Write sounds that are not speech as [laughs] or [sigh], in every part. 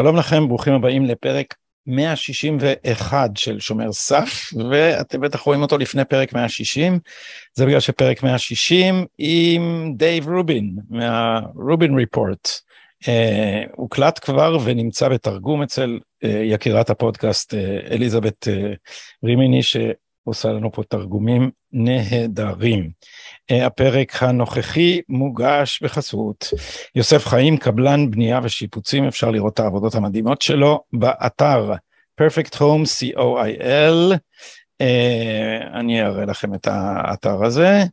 שלום לכם, ברוכים הבאים לפרק 161 של שומר סף, ואתם בטח רואים אותו לפני פרק 160, זה בגלל שפרק 160 עם דייב רובין, מה Rubin Report. Uh, הוקלט כבר ונמצא בתרגום אצל uh, יקירת הפודקאסט uh, אליזבת uh, רימיני, שעושה לנו פה תרגומים נהדרים. אה, הפרק הנוכחי מוגש בחסות יוסף חיים, קבלן בנייה ושיפוצים, אפשר לראות את העבודות המדהימות שלו באתר Perfect Home co.il. אה, אני אראה לכם את האתר הזה.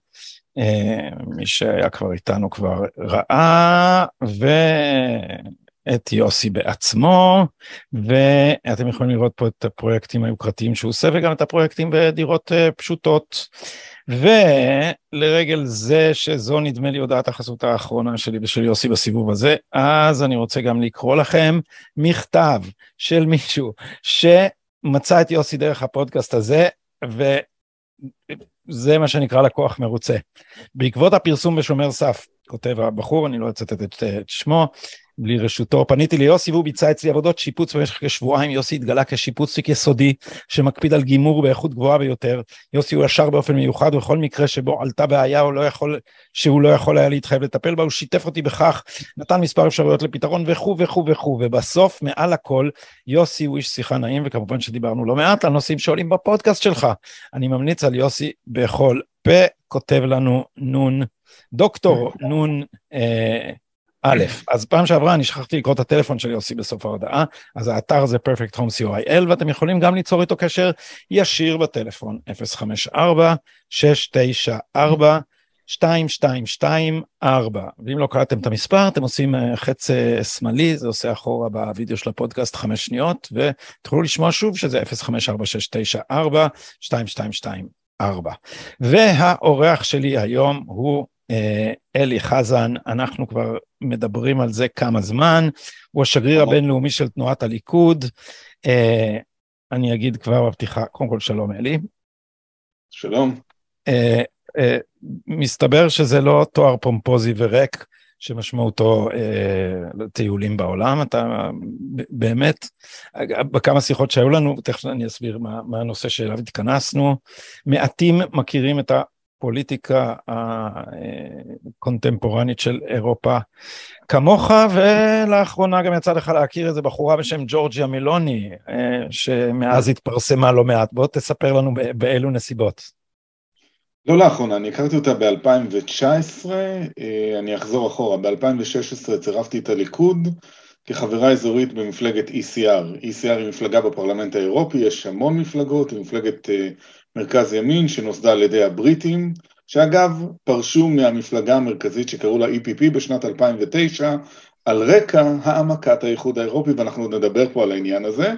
אה, מי שהיה כבר איתנו כבר ראה, ו... את יוסי בעצמו, ואתם יכולים לראות פה את הפרויקטים היוקרתיים שהוא עושה וגם את הפרויקטים בדירות פשוטות. ולרגל זה שזו נדמה לי הודעת החסות האחרונה שלי ושל יוסי בסיבוב הזה, אז אני רוצה גם לקרוא לכם מכתב של מישהו שמצא את יוסי דרך הפודקאסט הזה, וזה מה שנקרא לקוח מרוצה. בעקבות הפרסום בשומר סף, כותב הבחור, אני לא אצטט את, את שמו, בלי רשותו. פניתי ליוסי והוא ביצע אצלי עבודות שיפוץ במשך כשבועיים. יוסי התגלה כשיפוצניק יסודי שמקפיד על גימור באיכות גבוהה ביותר. יוסי הוא ישר באופן מיוחד בכל מקרה שבו עלתה בעיה או לא יכול, שהוא לא יכול היה להתחייב לטפל בה, הוא שיתף אותי בכך, נתן מספר אפשרויות לפתרון וכו' וכו' וכו', ובסוף מעל הכל יוסי הוא איש שיחה נעים וכמובן שדיברנו לא מעט על נושאים שעולים בפודקאסט שלך. אני ממליץ על יוסי בכל פה, כותב לנו נון, דוקטור נון אה, א', אז פעם שעברה אני שכחתי לקרוא את הטלפון של יוסי בסוף ההודעה, אז האתר זה perfect home co.il ואתם יכולים גם ליצור איתו קשר ישיר בטלפון 054-694-2224 ואם לא קראתם את המספר אתם עושים אה, חץ אה, שמאלי זה עושה אחורה בווידאו של הפודקאסט חמש שניות ותוכלו לשמוע שוב שזה 054-694-2224 והאורח שלי היום הוא אלי חזן, אנחנו כבר מדברים על זה כמה זמן, הוא השגריר הבינלאומי של תנועת הליכוד. אה, אני אגיד כבר בפתיחה, קודם כל שלום אלי. שלום. אה, מסתבר שזה לא תואר פומפוזי וריק שמשמעותו טיולים בעולם, אתה באמת, בכמה שיחות שהיו לנו, תכף אני אסביר מה, מה הנושא שאליו התכנסנו, מעטים מכירים את ה... הפוליטיקה הקונטמפורנית של אירופה כמוך, ולאחרונה גם יצא לך להכיר איזה בחורה בשם ג'ורג'יה מילוני, אה, שמאז התפרסמה לא מעט. בוא תספר לנו באילו נסיבות. לא לאחרונה, אני הכרתי אותה ב-2019, אה, אני אחזור אחורה, ב-2016 צירפתי את הליכוד כחברה אזורית במפלגת ECR. ECR היא מפלגה בפרלמנט האירופי, יש המון מפלגות, היא מפלגת אה, מרכז ימין שנוסדה על ידי הבריטים, שאגב פרשו מהמפלגה המרכזית שקראו לה EPP בשנת 2009 על רקע העמקת האיחוד האירופי ואנחנו עוד נדבר פה על העניין הזה.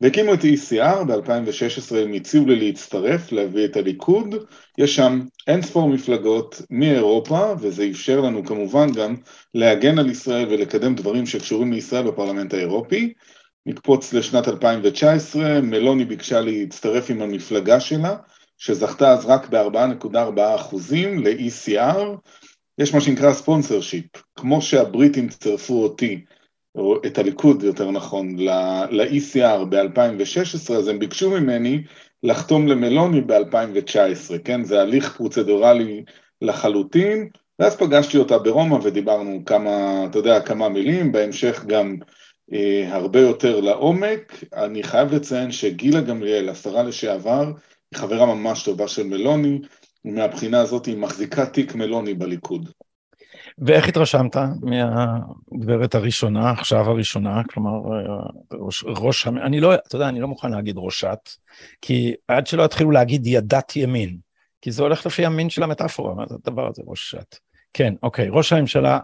והקימו את ECR, ב-2016 הם הציעו לי להצטרף, להביא את הליכוד, יש שם אין ספור מפלגות מאירופה וזה אפשר לנו כמובן גם להגן על ישראל ולקדם דברים שקשורים לישראל בפרלמנט האירופי נקפוץ לשנת 2019, מלוני ביקשה להצטרף עם המפלגה שלה, שזכתה אז רק ב-4.4 אחוזים ל-ECR, יש מה שנקרא ספונסר שיפ, כמו שהבריטים צירפו אותי, או את הליכוד יותר נכון, ל-ECR ב-2016, אז הם ביקשו ממני לחתום למלוני ב-2019, כן? זה הליך פרוצדורלי לחלוטין, ואז פגשתי אותה ברומא ודיברנו כמה, אתה יודע, כמה מילים, בהמשך גם הרבה יותר לעומק. אני חייב לציין שגילה גמליאל, השרה לשעבר, היא חברה ממש טובה של מלוני, ומהבחינה הזאת היא מחזיקה תיק מלוני בליכוד. ואיך התרשמת מהגברת הראשונה, עכשיו הראשונה, כלומר, ראש, ראש, אני לא, אתה יודע, אני לא מוכן להגיד ראשת, כי עד שלא יתחילו להגיד ידת ימין, כי זה הולך לפי המין של המטאפורה, מה זה הדבר הזה, ראשת. כן, אוקיי, ראש הממשלה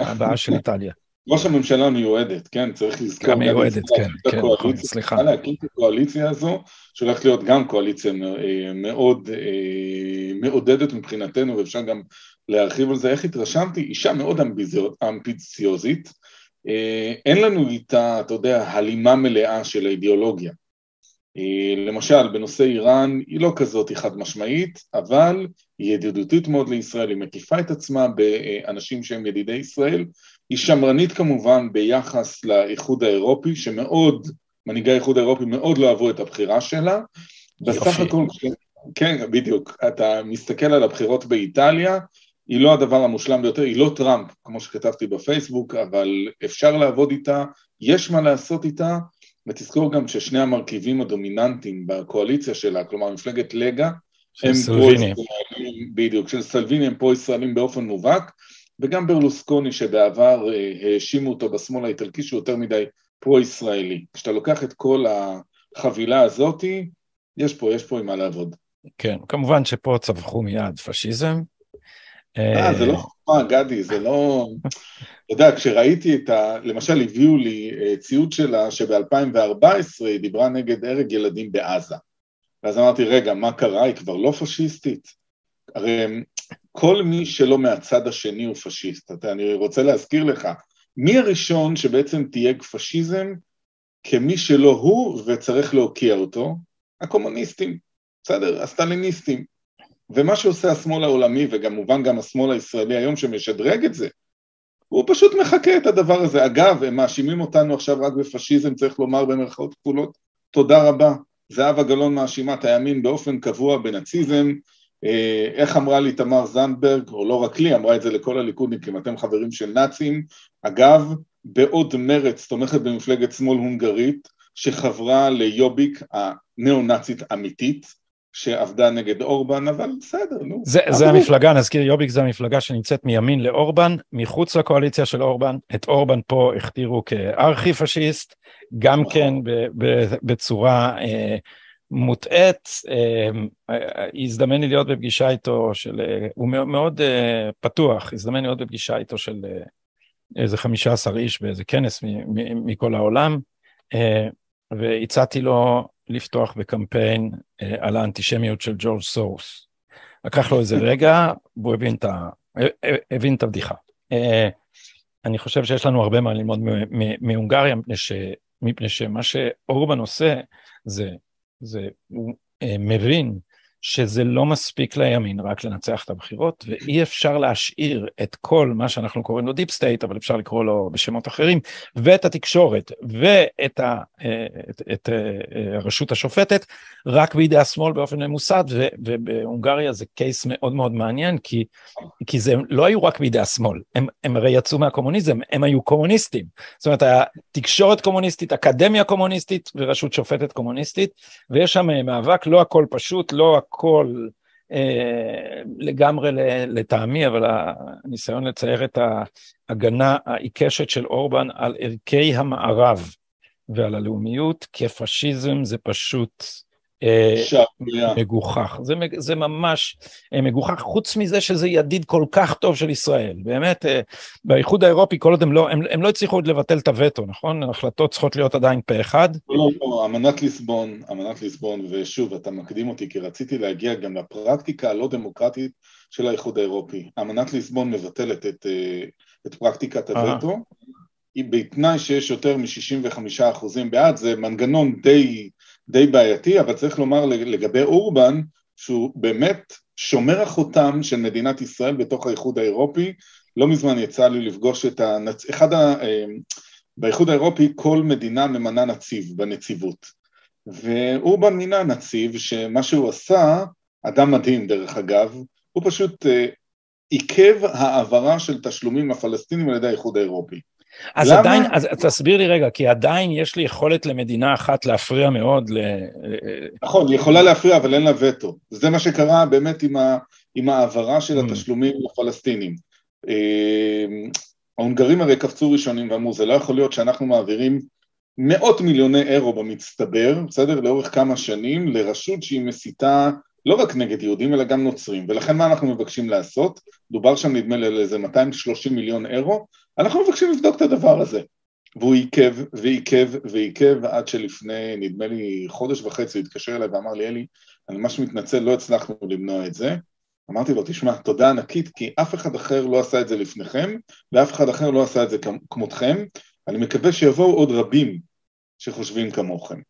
הבאה של איטליה. ראש הממשלה מיועדת, כן, צריך לזכור. גם מיועדת, כן, כן, נכון, סליחה. להקים את הקואליציה הזו, שהולכת להיות גם קואליציה אה, מאוד אה, מעודדת מבחינתנו, ואפשר גם להרחיב על זה. איך התרשמתי? אישה מאוד אמביציוזית, אה, אין לנו איתה, אתה יודע, הלימה מלאה של האידיאולוגיה. למשל, בנושא איראן היא לא כזאת היא חד משמעית, אבל היא ידידותית מאוד לישראל, היא מקיפה את עצמה באנשים שהם ידידי ישראל, היא שמרנית כמובן ביחס לאיחוד האירופי, שמאוד, מנהיגי האיחוד האירופי מאוד לא אהבו את הבחירה שלה. בסך הכל, כן, בדיוק, אתה מסתכל על הבחירות באיטליה, היא לא הדבר המושלם ביותר, היא לא טראמפ, כמו שכתבתי בפייסבוק, אבל אפשר לעבוד איתה, יש מה לעשות איתה, ותזכור גם ששני המרכיבים הדומיננטיים בקואליציה שלה, כלומר מפלגת לגה, הם סלוויני. בדיוק, של סלוויני הם פרו-ישראלים באופן מובהק, וגם ברלוסקוני שבעבר אה, האשימו אותו בשמאל האיטלקי שהוא יותר מדי פרו-ישראלי. כשאתה לוקח את כל החבילה הזאתי, יש פה, יש פה עם מה לעבוד. כן, כמובן שפה צווחו מיד פשיזם. אה, זה לא חוכמה, גדי, זה לא... אתה יודע, כשראיתי את ה... למשל, הביאו לי אה, ציוד שלה שב-2014 היא דיברה נגד הרג ילדים בעזה. ואז אמרתי, רגע, מה קרה? היא כבר לא פשיסטית? הרי כל מי שלא מהצד השני הוא פשיסט. אתה, אני רוצה להזכיר לך, מי הראשון שבעצם תייג פשיזם כמי שלא הוא וצריך להוקיע אותו? הקומוניסטים, בסדר? הסטליניסטים. ומה שעושה השמאל העולמי, וכמובן גם השמאל הישראלי היום שמשדרג את זה, הוא פשוט מחקה את הדבר הזה. אגב, הם מאשימים אותנו עכשיו רק בפשיזם, צריך לומר במרכאות כפולות, תודה רבה. זהבה גלאון מאשימה את הימין באופן קבוע בנאציזם, איך אמרה לי תמר זנדברג, או לא רק לי, אמרה את זה לכל הליכודניקים, אתם חברים של נאצים. אגב, בעוד מרץ תומכת במפלגת שמאל הונגרית, שחברה ליוביק הנאו-נאצית אמיתית, שעבדה נגד אורבן, אבל בסדר, נו. זה, זה המפלגה, נזכיר, יוביק זה המפלגה שנמצאת מימין לאורבן, מחוץ לקואליציה של אורבן. את אורבן פה הכתירו כארכי פשיסט, גם נכון. כן ב, ב, בצורה אה, מוטעית. אה, הזדמן לי להיות בפגישה איתו של, אה, הוא מאוד אה, פתוח, הזדמן לי להיות בפגישה איתו של איזה 15 איש באיזה כנס מכל העולם, והצעתי לו לפתוח בקמפיין על האנטישמיות של ג'ורג' סורוס. לקח לו איזה רגע, והוא הבין את, ה, הבין את הבדיחה. אני חושב שיש לנו הרבה מה ללמוד מהונגריה, מפני שמה שאורבן עושה, זה, זה הוא אה, מבין שזה לא מספיק לימין רק לנצח את הבחירות, ואי אפשר להשאיר את כל מה שאנחנו קוראים לו deep state, אבל אפשר לקרוא לו בשמות אחרים, ואת התקשורת ואת ה, אה, את, את, את אה, הרשות השופטת, רק בידי השמאל באופן ממוסד, ו, ובהונגריה זה case מאוד מאוד מעניין, כי, כי זה לא היו רק בידי השמאל, הם, הם הרי יצאו מהקומוניזם, הם היו קומוניסטים. זאת אומרת, התקשורת קומוניסטית, אקדמיה קומוניסטית ורשות שופטת קומוניסטית, ויש שם מאבק, לא הכל פשוט, לא הכל אה, לגמרי לטעמי, אבל הניסיון לצייר את ההגנה העיקשת של אורבן על ערכי המערב ועל הלאומיות כפשיזם זה פשוט מגוחך, זה, זה ממש אה, מגוחך, חוץ מזה שזה ידיד כל כך טוב של ישראל, באמת, אה, באיחוד האירופי כל עוד הם לא, הם, הם לא הצליחו עוד לבטל את הווטו, נכון? החלטות צריכות להיות עדיין פה אחד. לא, לא, לא, אמנת ליסבון, אמנת ליסבון, ושוב, אתה מקדים אותי, כי רציתי להגיע גם לפרקטיקה הלא דמוקרטית של האיחוד האירופי. אמנת ליסבון מבטלת את, את פרקטיקת הווטו, בתנאי שיש יותר מ-65% בעד, זה מנגנון די... די בעייתי, אבל צריך לומר לגבי אורבן, שהוא באמת שומר החותם של מדינת ישראל בתוך האיחוד האירופי. לא מזמן יצא לי לפגוש את הנצ... אחד ה... אה, באיחוד האירופי כל מדינה ממנה נציב בנציבות. ואורבן מינה נציב שמה שהוא עשה, אדם מדהים דרך אגב, הוא פשוט אה, עיכב העברה של תשלומים לפלסטינים על ידי האיחוד האירופי. אז למה? עדיין, אז תסביר לי רגע, כי עדיין יש לי יכולת למדינה אחת להפריע מאוד ל... נכון, היא יכולה להפריע, אבל אין לה וטו. זה מה שקרה באמת עם, ה, עם העברה של mm. התשלומים לפלסטינים. אה, ההונגרים הרי קפצו ראשונים ואמרו, זה לא יכול להיות שאנחנו מעבירים מאות מיליוני אירו במצטבר, בסדר? לאורך כמה שנים, לרשות שהיא מסיתה לא רק נגד יהודים, אלא גם נוצרים. ולכן מה אנחנו מבקשים לעשות? דובר שם נדמה לי על איזה 230 מיליון אירו, אנחנו מבקשים לבדוק את הדבר הזה. והוא עיכב ועיכב ועיכב עד שלפני, נדמה לי, חודש וחצי הוא התקשר אליי ואמר לי, אלי, אני ממש מתנצל, לא הצלחנו למנוע את זה. אמרתי לו, תשמע, תודה ענקית, כי אף אחד אחר לא עשה את זה לפניכם, ואף אחד אחר לא עשה את זה כמותכם. אני מקווה שיבואו עוד רבים שחושבים כמוכם.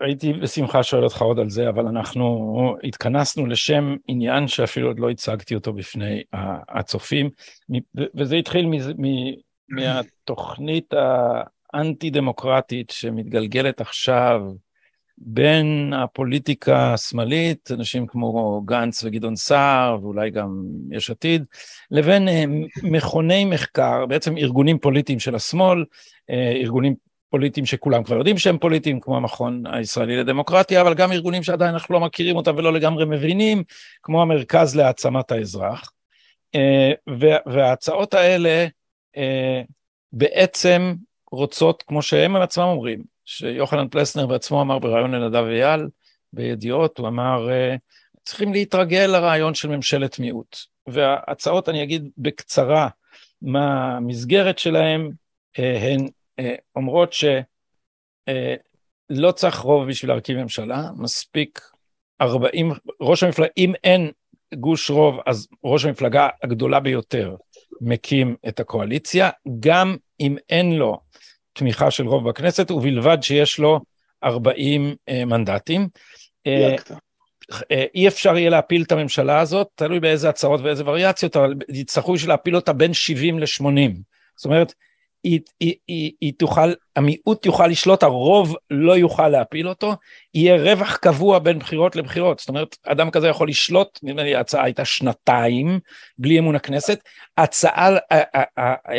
הייתי בשמחה שואל אותך עוד על זה, אבל אנחנו התכנסנו לשם עניין שאפילו עוד לא הצגתי אותו בפני הצופים, וזה התחיל מהתוכנית האנטי-דמוקרטית שמתגלגלת עכשיו בין הפוליטיקה השמאלית, אנשים כמו גנץ וגדעון סער, ואולי גם יש עתיד, לבין אה, מכוני מחקר, בעצם ארגונים פוליטיים של השמאל, אה, ארגונים פוליטיים שכולם כבר יודעים שהם פוליטיים, כמו המכון הישראלי לדמוקרטיה, אבל גם ארגונים שעדיין אנחנו לא מכירים אותם ולא לגמרי מבינים, כמו המרכז להעצמת האזרח. אה, וההצעות האלה בעצם רוצות, כמו שהם עצמם אומרים, שיוחנן פלסנר בעצמו אמר בריאיון לנדב אייל בידיעות, הוא אמר, אה, צריכים להתרגל לרעיון של ממשלת מיעוט. וההצעות, אני אגיד בקצרה מה המסגרת שלהן, אה, הן אה, אומרות שלא צריך רוב בשביל להרכיב ממשלה, מספיק 40, ראש המפלגה, אם אין גוש רוב, אז ראש המפלגה הגדולה ביותר מקים את הקואליציה, גם אם אין לו תמיכה של רוב בכנסת, ובלבד שיש לו 40 אה, מנדטים. אה, אה, אי אפשר יהיה להפיל את הממשלה הזאת, תלוי באיזה הצעות ואיזה וריאציות, אבל יצטרכו להפיל אותה בין 70 ל-80. זאת אומרת, היא, היא, היא, היא תוכל, המיעוט יוכל לשלוט, הרוב לא יוכל להפיל אותו, יהיה רווח קבוע בין בחירות לבחירות. זאת אומרת, אדם כזה יכול לשלוט, נדמה לי ההצעה הייתה שנתיים, בלי אמון הכנסת. הצעה,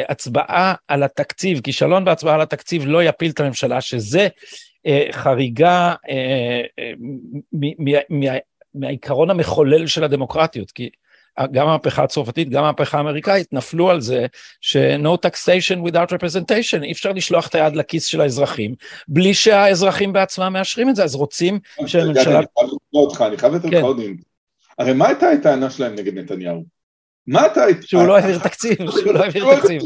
הצבעה על התקציב, כישלון בהצבעה על התקציב לא יפיל את הממשלה, שזה אה, חריגה אה, אה, מהעיקרון המחולל של הדמוקרטיות, כי גם המהפכה הצרפתית, גם המהפכה האמריקאית, נפלו על זה ש-no taxation without representation, אי אפשר לשלוח את היד לכיס של האזרחים, בלי שהאזרחים בעצמם מאשרים את זה, אז רוצים שהממשלה... אני חייב לתקוע אותך, אני חייב לתת לך כן. עוד. הרי מה הייתה הטענה שלהם נגד נתניהו? מה אתה... שהוא לא העביר תקציב, [laughs] שהוא לא העביר תקציב.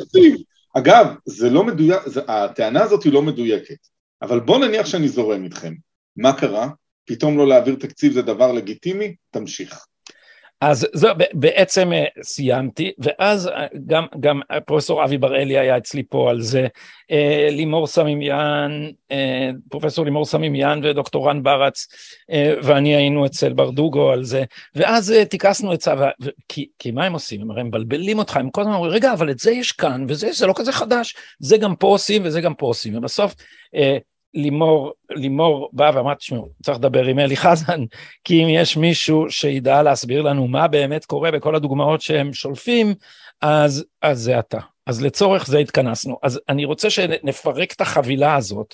אגב, זה לא מדויק, הטענה הזאת היא לא מדויקת, אבל בוא נניח שאני זורם איתכם. מה קרה? פתאום לא להעביר תקציב זה דבר לגיטימי? תמשיך. אז זו בעצם אה, סיימתי, ואז אה, גם, גם פרופסור אבי בראלי היה אצלי פה על זה, אה, לימור סמימיאן, פרופסור לימור סמימיאן ודוקטור רן ברץ ואני היינו אצל ברדוגו על זה, ואז טיכסנו עצה, כי, כי מה הם עושים? הם הרי מבלבלים אותך, הם כל הזמן אומרים, רגע, אבל את זה יש כאן, וזה זה לא כזה חדש, זה גם פה עושים וזה גם פה עושים, ובסוף לימור, לימור באה ואמרה, תשמעו, צריך לדבר עם אלי חזן, כי אם יש מישהו שידע להסביר לנו מה באמת קורה בכל הדוגמאות שהם שולפים, אז, אז זה אתה. אז לצורך זה התכנסנו. אז אני רוצה שנפרק את החבילה הזאת,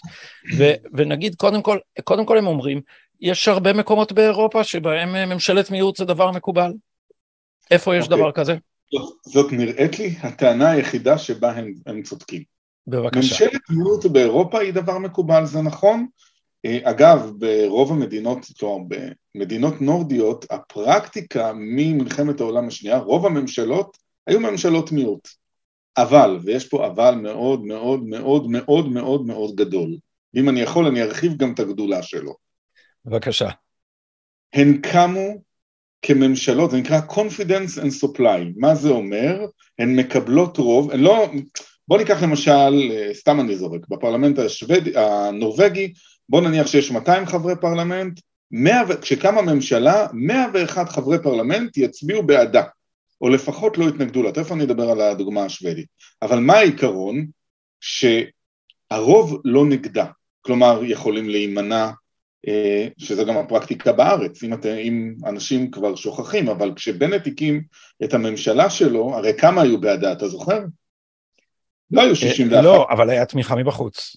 ו, ונגיד, קודם כל, קודם כל הם אומרים, יש הרבה מקומות באירופה שבהם ממשלת מיעוט זה דבר מקובל. איפה יש okay. אוקיי. דבר כזה? זאת, זאת נראית לי הטענה היחידה שבה הם, הם צודקים. בבקשה. ממשלת מיעוט באירופה היא דבר מקובל, זה נכון. אה, אגב, ברוב המדינות, כלומר במדינות נורדיות, הפרקטיקה ממלחמת העולם השנייה, רוב הממשלות היו ממשלות מיעוט. אבל, ויש פה אבל מאוד מאוד מאוד מאוד מאוד מאוד גדול, ואם אני יכול אני ארחיב גם את הגדולה שלו. בבקשה. הן קמו כממשלות, זה נקרא confidence and supply, מה זה אומר? הן מקבלות רוב, הן לא, בוא ניקח למשל, אה, סתם אני זורק, בפרלמנט השוודי, הנורבגי, בוא נניח שיש 200 חברי פרלמנט, 100, כשקמה ממשלה, 101 חברי פרלמנט יצביעו בעדה, או לפחות לא יתנגדו לה, תכף אני אדבר על הדוגמה השוודית. אבל מה העיקרון? שהרוב לא נגדה, כלומר יכולים להימנע, אה, שזה גם הפרקטיקה בארץ, אם, את, אם אנשים כבר שוכחים, אבל כשבנט הקים את הממשלה שלו, הרי כמה היו בעדה, אתה זוכר? לא היו 61. אה, לא, אבל היה תמיכה מבחוץ.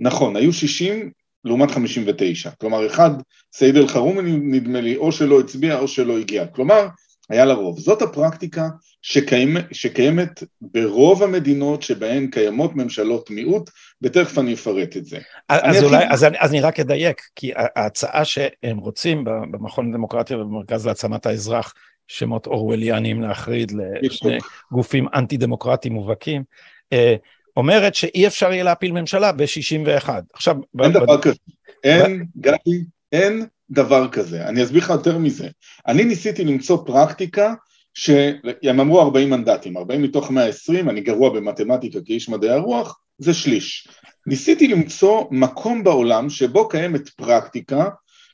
נכון, היו 60 לעומת 59. כלומר, אחד, סעיד אל-חרומי נדמה לי, או שלא הצביע או שלא הגיע. כלומר, היה לרוב. זאת הפרקטיקה שקיימת, שקיימת ברוב המדינות שבהן קיימות ממשלות מיעוט, ותכף אני אפרט את זה. אז, אולי, אתחיל... אז, אני, אז אני רק אדייק, כי ההצעה שהם רוצים במכון לדמוקרטיה ובמרכז להעצמת האזרח, שמות אורווליאניים להחריד לשני גופים אנטי דמוקרטיים מובהקים, אומרת שאי אפשר יהיה להפיל ממשלה ב-61. עכשיו... אין ב- דבר ב- כזה. אין, ב- גדי, אין דבר כזה. אני אסביר לך יותר מזה. אני ניסיתי למצוא פרקטיקה שהם אמרו 40 מנדטים, 40 מתוך 120, אני גרוע במתמטיקה כאיש מדעי הרוח, זה שליש. ניסיתי למצוא מקום בעולם שבו קיימת פרקטיקה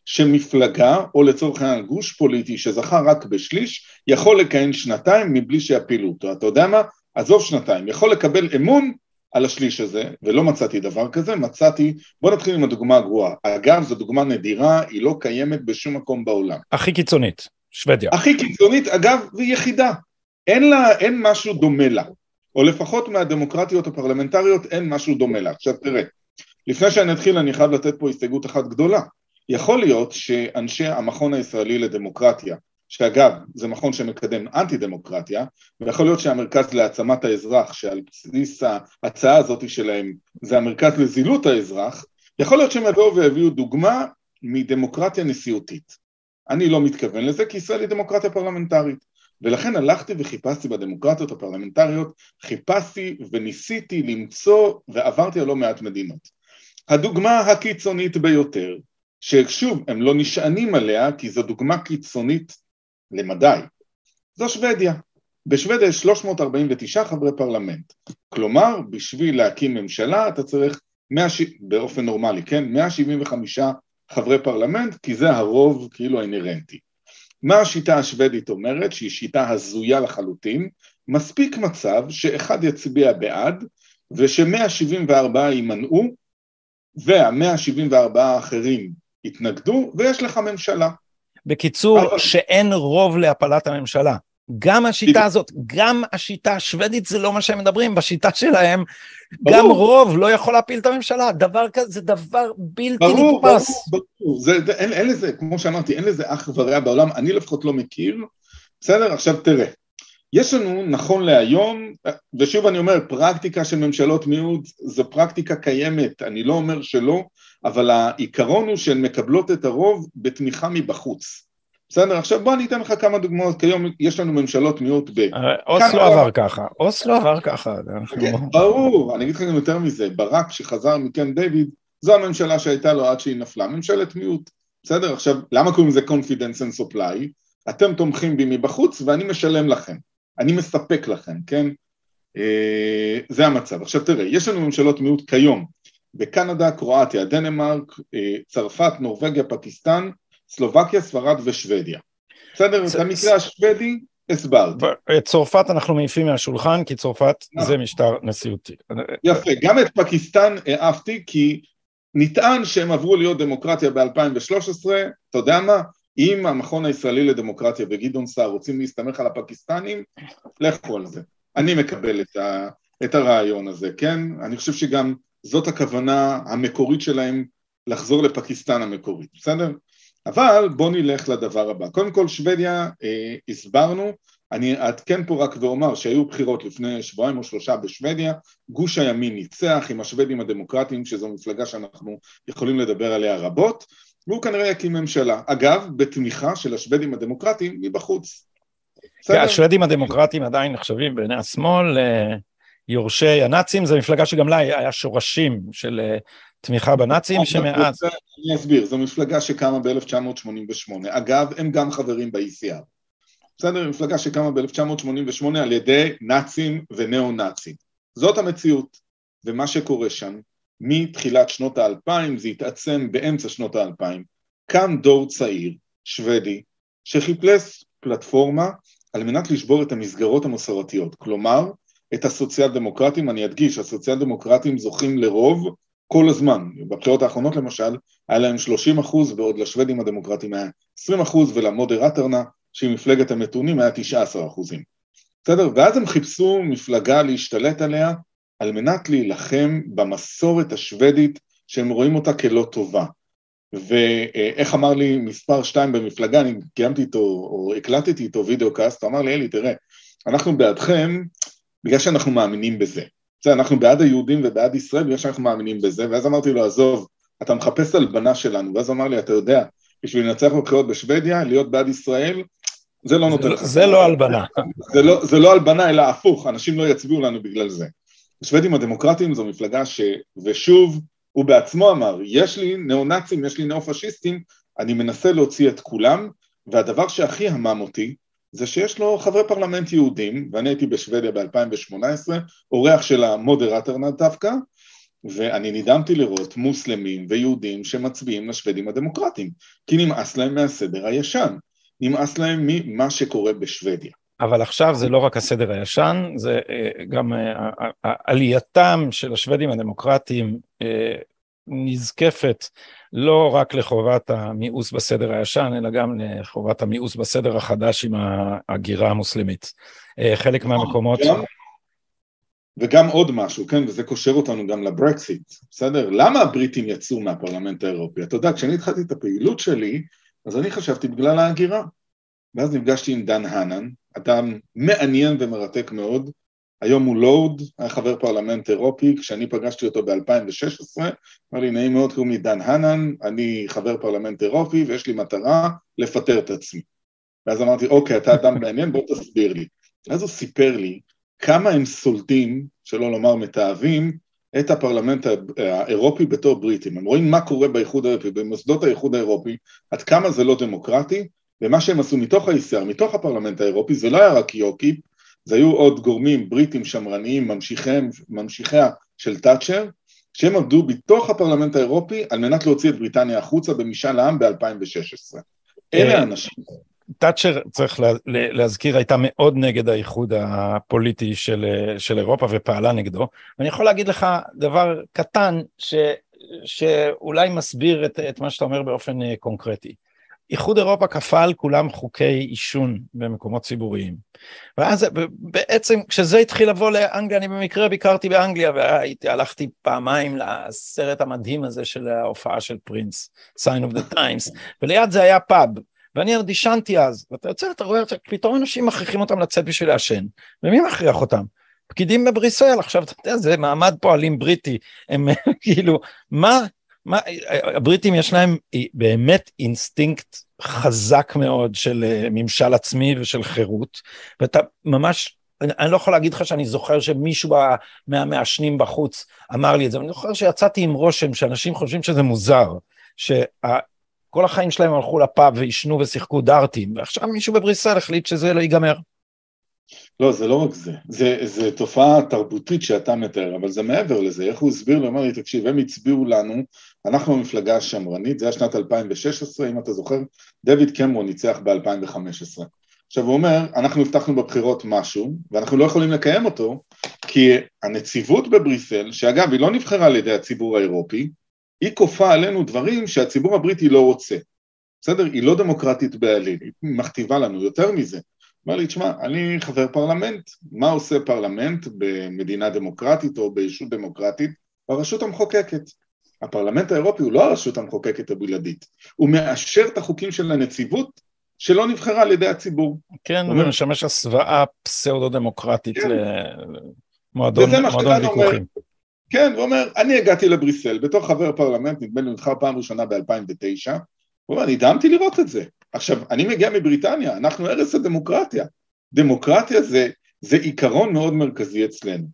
שמפלגה, או לצורך העניין גוש פוליטי שזכה רק בשליש, יכול לכהן שנתיים מבלי שיפילו אותו. אתה יודע מה? עזוב שנתיים, יכול לקבל אמון על השליש הזה, ולא מצאתי דבר כזה, מצאתי, בוא נתחיל עם הדוגמה הגרועה. אגב, זו דוגמה נדירה, היא לא קיימת בשום מקום בעולם. הכי קיצונית, שוודיה. הכי קיצונית, אגב, והיא יחידה. אין לה, אין משהו דומה לה. או לפחות מהדמוקרטיות הפרלמנטריות אין משהו דומה לה. עכשיו תראה, לפני שאני אתחיל אני חייב לתת פה הסתייגות אחת גדולה. יכול להיות שאנשי המכון הישראלי לדמוקרטיה, שאגב זה מכון שמקדם אנטי דמוקרטיה, ויכול להיות שהמרכז להעצמת האזרח, שעל בסיס ההצעה הזאת שלהם זה המרכז לזילות האזרח, יכול להיות שהם יבואו ויביאו דוגמה מדמוקרטיה נשיאותית. אני לא מתכוון לזה כי ישראל היא דמוקרטיה פרלמנטרית. ולכן הלכתי וחיפשתי בדמוקרטיות הפרלמנטריות, חיפשתי וניסיתי למצוא ועברתי על לא מעט מדינות. הדוגמה הקיצונית ביותר, ששוב, הם לא נשענים עליה כי זו דוגמה קיצונית למדי, זו שוודיה. בשוודיה יש 349 חברי פרלמנט. כלומר, בשביל להקים ממשלה אתה צריך, 100, באופן נורמלי, כן? 175 חברי פרלמנט, כי זה הרוב כאילו האינרנטי. מה השיטה השוודית אומרת? שהיא שיטה הזויה לחלוטין, מספיק מצב שאחד יצביע בעד וש-174 יימנעו וה-174 האחרים יתנגדו ויש לך ממשלה. בקיצור. שאין רוב להפלת הממשלה. גם השיטה הזאת, גם השיטה השוודית זה לא מה שהם מדברים, בשיטה שלהם ברור. גם רוב לא יכול להפיל את הממשלה, דבר כזה זה דבר בלתי ברור, נתפס. ברור, ברור, זה, זה, אין, אין לזה, כמו שאמרתי, אין לזה אח ורע בעולם, אני לפחות לא מכיר, בסדר? עכשיו תראה, יש לנו נכון להיום, ושוב אני אומר, פרקטיקה של ממשלות מיעוט זו פרקטיקה קיימת, אני לא אומר שלא, אבל העיקרון הוא שהן מקבלות את הרוב בתמיכה מבחוץ. בסדר, עכשיו בוא אני אתן לך כמה דוגמאות, כיום יש לנו ממשלות מיעוט ב... אוסלו עבר ככה, אוסלו עבר ככה. כן, ברור, אני אגיד לך גם יותר מזה, ברק שחזר מקן דיוויד, זו הממשלה שהייתה לו עד שהיא נפלה, ממשלת מיעוט. בסדר, עכשיו, למה קוראים לזה confidence and supply? אתם תומכים בי מבחוץ ואני משלם לכם, אני מספק לכם, כן? אה, זה המצב. עכשיו תראה, יש לנו ממשלות מיעוט כיום בקנדה, קרואטיה, דנמרק, אה, צרפת, נורבגיה, פקיסטן, סלובקיה, ספרד ושוודיה. בסדר? את המקרה השוודי הסברתי. את צרפת אנחנו מעיפים מהשולחן, כי צרפת נכון. זה משטר נשיאותי. יפה, גם את פקיסטן העפתי, כי נטען שהם עברו להיות דמוקרטיה ב-2013, אתה יודע מה? אם המכון הישראלי לדמוקרטיה וגדעון סער רוצים להסתמך על הפקיסטנים, לכו על זה. אני מקבל את, ה, את הרעיון הזה, כן? אני חושב שגם זאת הכוונה המקורית שלהם לחזור לפקיסטן המקורית, בסדר? אבל בוא נלך לדבר הבא. קודם כל שוודיה אה, הסברנו, אני אעדכן פה רק ואומר שהיו בחירות לפני שבועיים או שלושה בשוודיה, גוש הימין ניצח עם השוודים הדמוקרטיים שזו מפלגה שאנחנו יכולים לדבר עליה רבות, והוא כנראה יקים ממשלה. אגב, בתמיכה של השוודים הדמוקרטיים מבחוץ. כן, השוודים הדמוקרטיים עדיין נחשבים בעיני השמאל אה, יורשי הנאצים, זו מפלגה שגם לה היה שורשים של אה, תמיכה בנאצים אה, שמאז... אני אסביר, זו מפלגה שקמה ב-1988. אגב, הם גם חברים ב-ECR. בסדר? מפלגה שקמה ב-1988 על ידי נאצים וניאו-נאצים. זאת המציאות. ומה שקורה שם, מתחילת שנות האלפיים, זה התעצם באמצע שנות האלפיים, קם דור צעיר, שוודי, שחיפש פלטפורמה על מנת לשבור את המסגרות המסורתיות. כלומר, את הסוציאל דמוקרטים, אני אדגיש, הסוציאל דמוקרטים זוכים לרוב כל הזמן, בבחירות האחרונות למשל, היה להם 30 אחוז, ועוד לשוודים הדמוקרטים היה 20 אחוז, ולמודר אטרנה, שהיא מפלגת המתונים, היה 19 אחוזים. בסדר? ואז הם חיפשו מפלגה להשתלט עליה, על מנת להילחם במסורת השוודית, שהם רואים אותה כלא טובה. ואיך אמר לי מספר שתיים במפלגה, אני קיימתי איתו, או הקלטתי איתו וידאו קאסט, הוא אמר לי, אלי, תראה, אנחנו בעדכם בגלל שאנחנו מאמינים בזה. בסדר, אנחנו בעד היהודים ובעד ישראל בגלל שאנחנו מאמינים בזה, ואז אמרתי לו, עזוב, אתה מחפש הלבנה שלנו, ואז אמר לי, אתה יודע, בשביל לנצח בבחירות בשוודיה, להיות בעד ישראל, זה לא נותן לך. זה לא הלבנה. זה לא, זה לא הלבנה, אלא הפוך, אנשים לא יצביעו לנו בגלל זה. השוודים הדמוקרטיים זו מפלגה ש... ושוב, הוא בעצמו אמר, יש לי ניאו-נאצים, יש לי ניאו-פשיסטים, אני מנסה להוציא את כולם, והדבר שהכי המם אותי, זה שיש לו חברי פרלמנט יהודים, ואני הייתי בשוודיה ב-2018, אורח של המודרטרנט דווקא, ואני נדהמתי לראות מוסלמים ויהודים שמצביעים לשוודים הדמוקרטיים, כי נמאס להם מהסדר הישן, נמאס להם ממה שקורה בשוודיה. אבל עכשיו זה לא רק הסדר הישן, זה אה, גם אה, עלייתם של השוודים הדמוקרטיים אה, נזקפת לא רק לחובת המיאוס בסדר הישן, אלא גם לחובת המיאוס בסדר החדש עם ההגירה המוסלמית. חלק נכון, מהמקומות... גם, וגם עוד משהו, כן, וזה קושר אותנו גם לברקסיט, בסדר? למה הבריטים יצאו מהפרלמנט האירופי? אתה יודע, כשאני התחלתי את הפעילות שלי, אז אני חשבתי בגלל ההגירה. ואז נפגשתי עם דן הנן, אדם מעניין ומרתק מאוד, היום הוא לורד, היה חבר פרלמנט אירופי, כשאני פגשתי אותו ב-2016, אמר לי, נעים מאוד, קוראים לי דן הנן, אני חבר פרלמנט אירופי ויש לי מטרה לפטר את עצמי. ואז אמרתי, אוקיי, אתה אדם מעניין, בוא תסביר לי. אז הוא סיפר לי כמה הם סולדים, שלא לומר מתעבים, את הפרלמנט האירופי בתור בריטים. הם רואים מה קורה באיחוד האירופי, במוסדות האיחוד האירופי, עד כמה זה לא דמוקרטי, ומה שהם עשו מתוך ה-ICR, מתוך הפרלמנט האירופי, זה לא היה רק יוקיפ, זה היו עוד גורמים בריטים שמרניים, ממשיכיהם, ממשיכיה של תאצ'ר, שהם עבדו בתוך הפרלמנט האירופי על מנת להוציא את בריטניה החוצה במשאל העם ב-2016. אלה האנשים. תאצ'ר, צריך להזכיר, הייתה מאוד נגד האיחוד הפוליטי של, של אירופה ופעלה נגדו. ואני יכול להגיד לך דבר קטן ש, שאולי מסביר את, את מה שאתה אומר באופן אה, קונקרטי. איחוד אירופה כפה על כולם חוקי עישון במקומות ציבוריים. ואז בעצם כשזה התחיל לבוא לאנגליה, אני במקרה ביקרתי באנגליה והייתי, הלכתי פעמיים לסרט המדהים הזה של ההופעה של פרינס, sign of the times, וליד זה היה פאב, ואני עוד עישנתי אז, ואתה יוצא, אתה רואה, פתאום אנשים מכריחים אותם לצאת בשביל לעשן, ומי מכריח אותם? פקידים בבריסל, עכשיו אתה יודע, זה מעמד פועלים בריטי, הם [laughs] כאילו, מה, מה, הבריטים יש להם באמת אינסטינקט חזק מאוד של אה, ממשל עצמי ושל חירות, ואתה ממש, אני, לא יכול להגיד לך שאני זוכר שמישהו מהמעשנים בחוץ אמר לי את זה, אני זוכר שיצאתי עם רושם שאנשים חושבים שזה מוזר, שכל החיים שלהם הלכו לפאב ועישנו ושיחקו דארטים, ועכשיו מישהו בבריסל החליט שזה לא ייגמר. לא, זה לא רק זה. זה, זה תופעה תרבותית שאתה מתאר, אבל זה מעבר לזה. איך הוא הסביר לי? אמר לי, תקשיב, הם הצביעו לנו, אנחנו המפלגה השמרנית, זה היה שנת 2016, אם אתה זוכר, דויד קמרון ניצח ב-2015. עכשיו הוא אומר, אנחנו הבטחנו בבחירות משהו, ואנחנו לא יכולים לקיים אותו, כי הנציבות בבריסל, שאגב, היא לא נבחרה על ידי הציבור האירופי, היא כופה עלינו דברים שהציבור הבריטי לא רוצה. בסדר? היא לא דמוקרטית בעליל, היא מכתיבה לנו יותר מזה. אמר לי, תשמע, אני חבר פרלמנט, מה עושה פרלמנט במדינה דמוקרטית או בישות דמוקרטית? הרשות המחוקקת. הפרלמנט האירופי הוא לא הרשות המחוקקת הבלעדית, הוא מאשר את החוקים של הנציבות שלא נבחרה על ידי הציבור. כן, הוא משמש הסוואה פסאודו-דמוקרטית כן. למועדון ויכוחים. כן, הוא אומר, אני הגעתי לבריסל בתור חבר פרלמנט, נדמה לי נבחר פעם ראשונה ב-2009, הוא אומר, נדהמתי לראות את זה. עכשיו, אני מגיע מבריטניה, אנחנו ערש הדמוקרטיה. דמוקרטיה זה, זה עיקרון מאוד מרכזי אצלנו.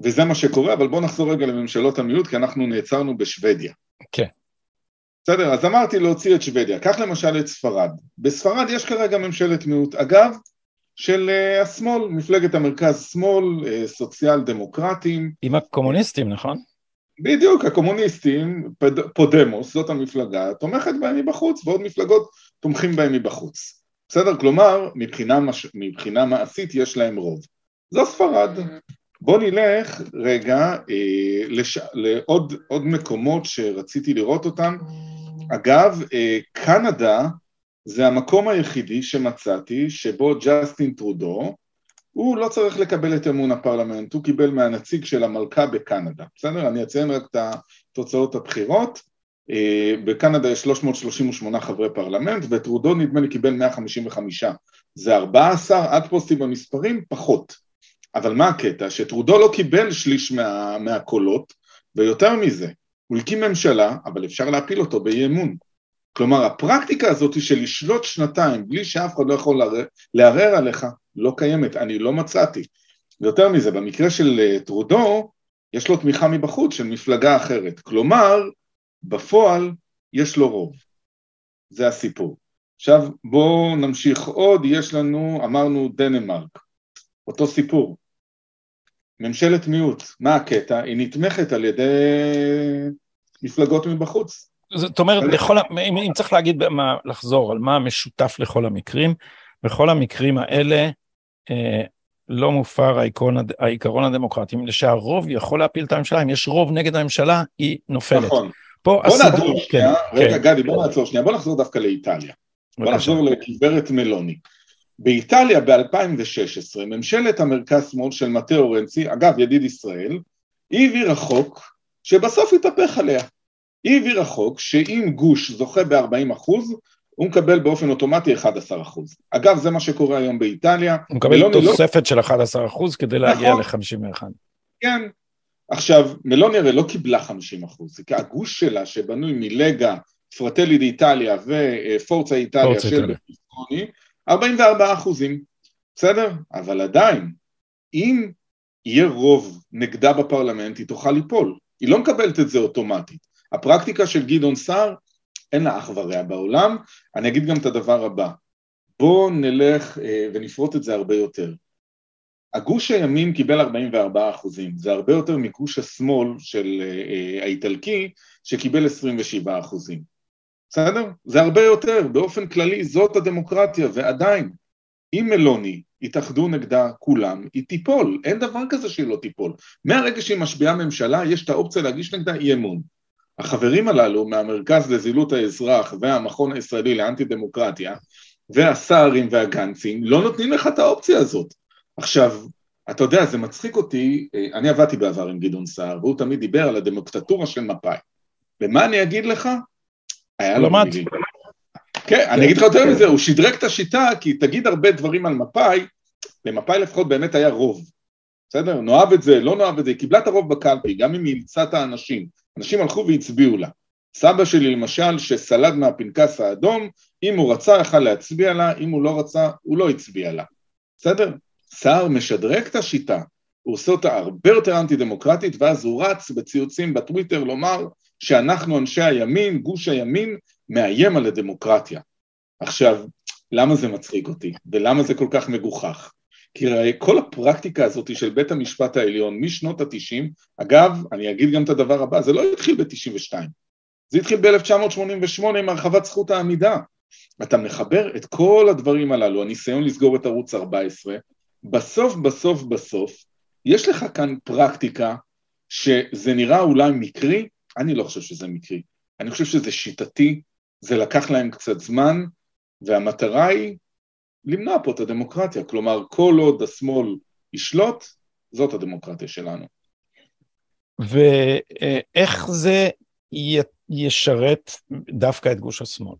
וזה מה שקורה, אבל בואו נחזור רגע לממשלות המיעוט, כי אנחנו נעצרנו בשוודיה. כן. בסדר, אז אמרתי להוציא את שוודיה. קח למשל את ספרד. בספרד יש כרגע ממשלת מיעוט, אגב, של uh, השמאל, מפלגת המרכז-שמאל, uh, סוציאל דמוקרטים. עם הקומוניסטים, נכון? בדיוק, הקומוניסטים, פד, פודמוס, זאת המפלגה, תומכת בהם מבחוץ, ועוד מפלגות תומכים בהם מבחוץ. בסדר? כלומר, מבחינה, מש... מבחינה מעשית יש להם רוב. זו ספרד. בואו נלך רגע אה, לש... לעוד מקומות שרציתי לראות אותם. אגב, אה, קנדה זה המקום היחידי שמצאתי שבו ג'סטין טרודו הוא לא צריך לקבל את אמון הפרלמנט, הוא קיבל מהנציג של המלכה בקנדה, בסדר? אני אציין רק את תוצאות הבחירות, אה, בקנדה יש 338 חברי פרלמנט וטרודו נדמה לי קיבל 155, זה 14, עד פה סביב המספרים, פחות. אבל מה הקטע? שטרודו לא קיבל שליש מה, מהקולות, ויותר מזה, הוא הקים ממשלה, אבל אפשר להפיל אותו באי אמון. כלומר, הפרקטיקה הזאת של לשלוט שנתיים בלי שאף אחד לא יכול לערער עליך, לא קיימת, אני לא מצאתי. ויותר מזה, במקרה של אה, טרודו, יש לו תמיכה מבחוץ של מפלגה אחרת. כלומר, בפועל יש לו רוב. זה הסיפור. עכשיו בואו נמשיך עוד, יש לנו, אמרנו דנמרק, אותו סיפור. ממשלת מיעוט, מה הקטע? היא נתמכת על ידי מפלגות מבחוץ. זאת אומרת, בכל, אם, אם צריך להגיד, מה, לחזור על מה המשותף לכל המקרים, בכל המקרים האלה אה, לא מופר העיקרון, העיקרון הדמוקרטי, מפני שהרוב יכול להפיל את הממשלה, אם יש רוב נגד הממשלה, היא נופלת. נכון. פה בוא נעצור שנייה, כן, רגע כן. גדי בוא נעצור שנייה, בוא נחזור דווקא לאיטליה. בוא נחזור לגברת מלוני. באיטליה ב-2016, ממשלת המרכז-שמאל של מטאו רנצי, אגב ידיד ישראל, היא העבירה חוק שבסוף התהפך עליה. היא העבירה חוק שאם גוש זוכה ב-40 אחוז, הוא מקבל באופן אוטומטי 11 אחוז. אגב, זה מה שקורה היום באיטליה. הוא מקבל לא- תוספת לא... של 11 אחוז כדי להגיע נכון. ל-51. כן. עכשיו, מלוני הרי לא קיבלה 50 אחוז, כי הגוש שלה שבנוי מלגה, פרטלי באיטליה ופורצה איטליה של ברלוסקוני, 44 אחוזים, בסדר? אבל עדיין, אם יהיה רוב נגדה בפרלמנט, היא תוכל ליפול. היא לא מקבלת את זה אוטומטית. הפרקטיקה של גדעון סער, אין לה אח ורע בעולם. אני אגיד גם את הדבר הבא, בואו נלך אה, ונפרוט את זה הרבה יותר. הגוש הימין קיבל 44 אחוזים, זה הרבה יותר מגוש השמאל של אה, אה, האיטלקי שקיבל 27 אחוזים. בסדר? זה הרבה יותר, באופן כללי זאת הדמוקרטיה, ועדיין, אם מלוני יתאחדו נגדה כולם, היא תיפול, אין דבר כזה שהיא לא תיפול. מהרגע שהיא משביעה ממשלה, יש את האופציה להגיש נגדה אי אמון. החברים הללו מהמרכז לזילות האזרח והמכון הישראלי לאנטי דמוקרטיה והסערים והגנצים לא נותנים לך את האופציה הזאת. עכשיו, אתה יודע, זה מצחיק אותי, אה, אני עבדתי בעבר עם גדעון סער, והוא תמיד דיבר על הדמוקטטורה של מפא"י. ומה אני אגיד לך? היה לו מילים. כן, אני אגיד לך יותר מזה, הוא שדרג את השיטה, כי תגיד הרבה דברים על מפא"י, למפא"י לפחות באמת היה רוב. בסדר? נאהב את זה, לא נאהב את זה, היא קיבלה את הרוב בקלפי, גם אם היא אילצה את האנשים. אנשים הלכו והצביעו לה. סבא שלי למשל, שסלד מהפנקס האדום, אם הוא רצה יכל להצביע לה, אם הוא לא רצה, הוא לא הצביע לה. בסדר? סער משדרג את השיטה, הוא עושה אותה הרבה יותר אנטי דמוקרטית, ואז הוא רץ בציוצים בטוויטר לומר שאנחנו אנשי הימין, גוש הימין, מאיים על הדמוקרטיה. עכשיו, למה זה מצחיק אותי, ולמה זה כל כך מגוחך? כי הרי כל הפרקטיקה הזאת של בית המשפט העליון משנות התשעים, אגב, אני אגיד גם את הדבר הבא, זה לא התחיל ב-92, זה התחיל ב-1988 עם הרחבת זכות העמידה. אתה מחבר את כל הדברים הללו, הניסיון לסגור את ערוץ 14, בסוף בסוף בסוף, יש לך כאן פרקטיקה שזה נראה אולי מקרי, אני לא חושב שזה מקרי, אני חושב שזה שיטתי, זה לקח להם קצת זמן, והמטרה היא למנוע פה את הדמוקרטיה, כלומר כל עוד השמאל ישלוט, זאת הדמוקרטיה שלנו. ואיך זה ישרת דווקא את גוש השמאל?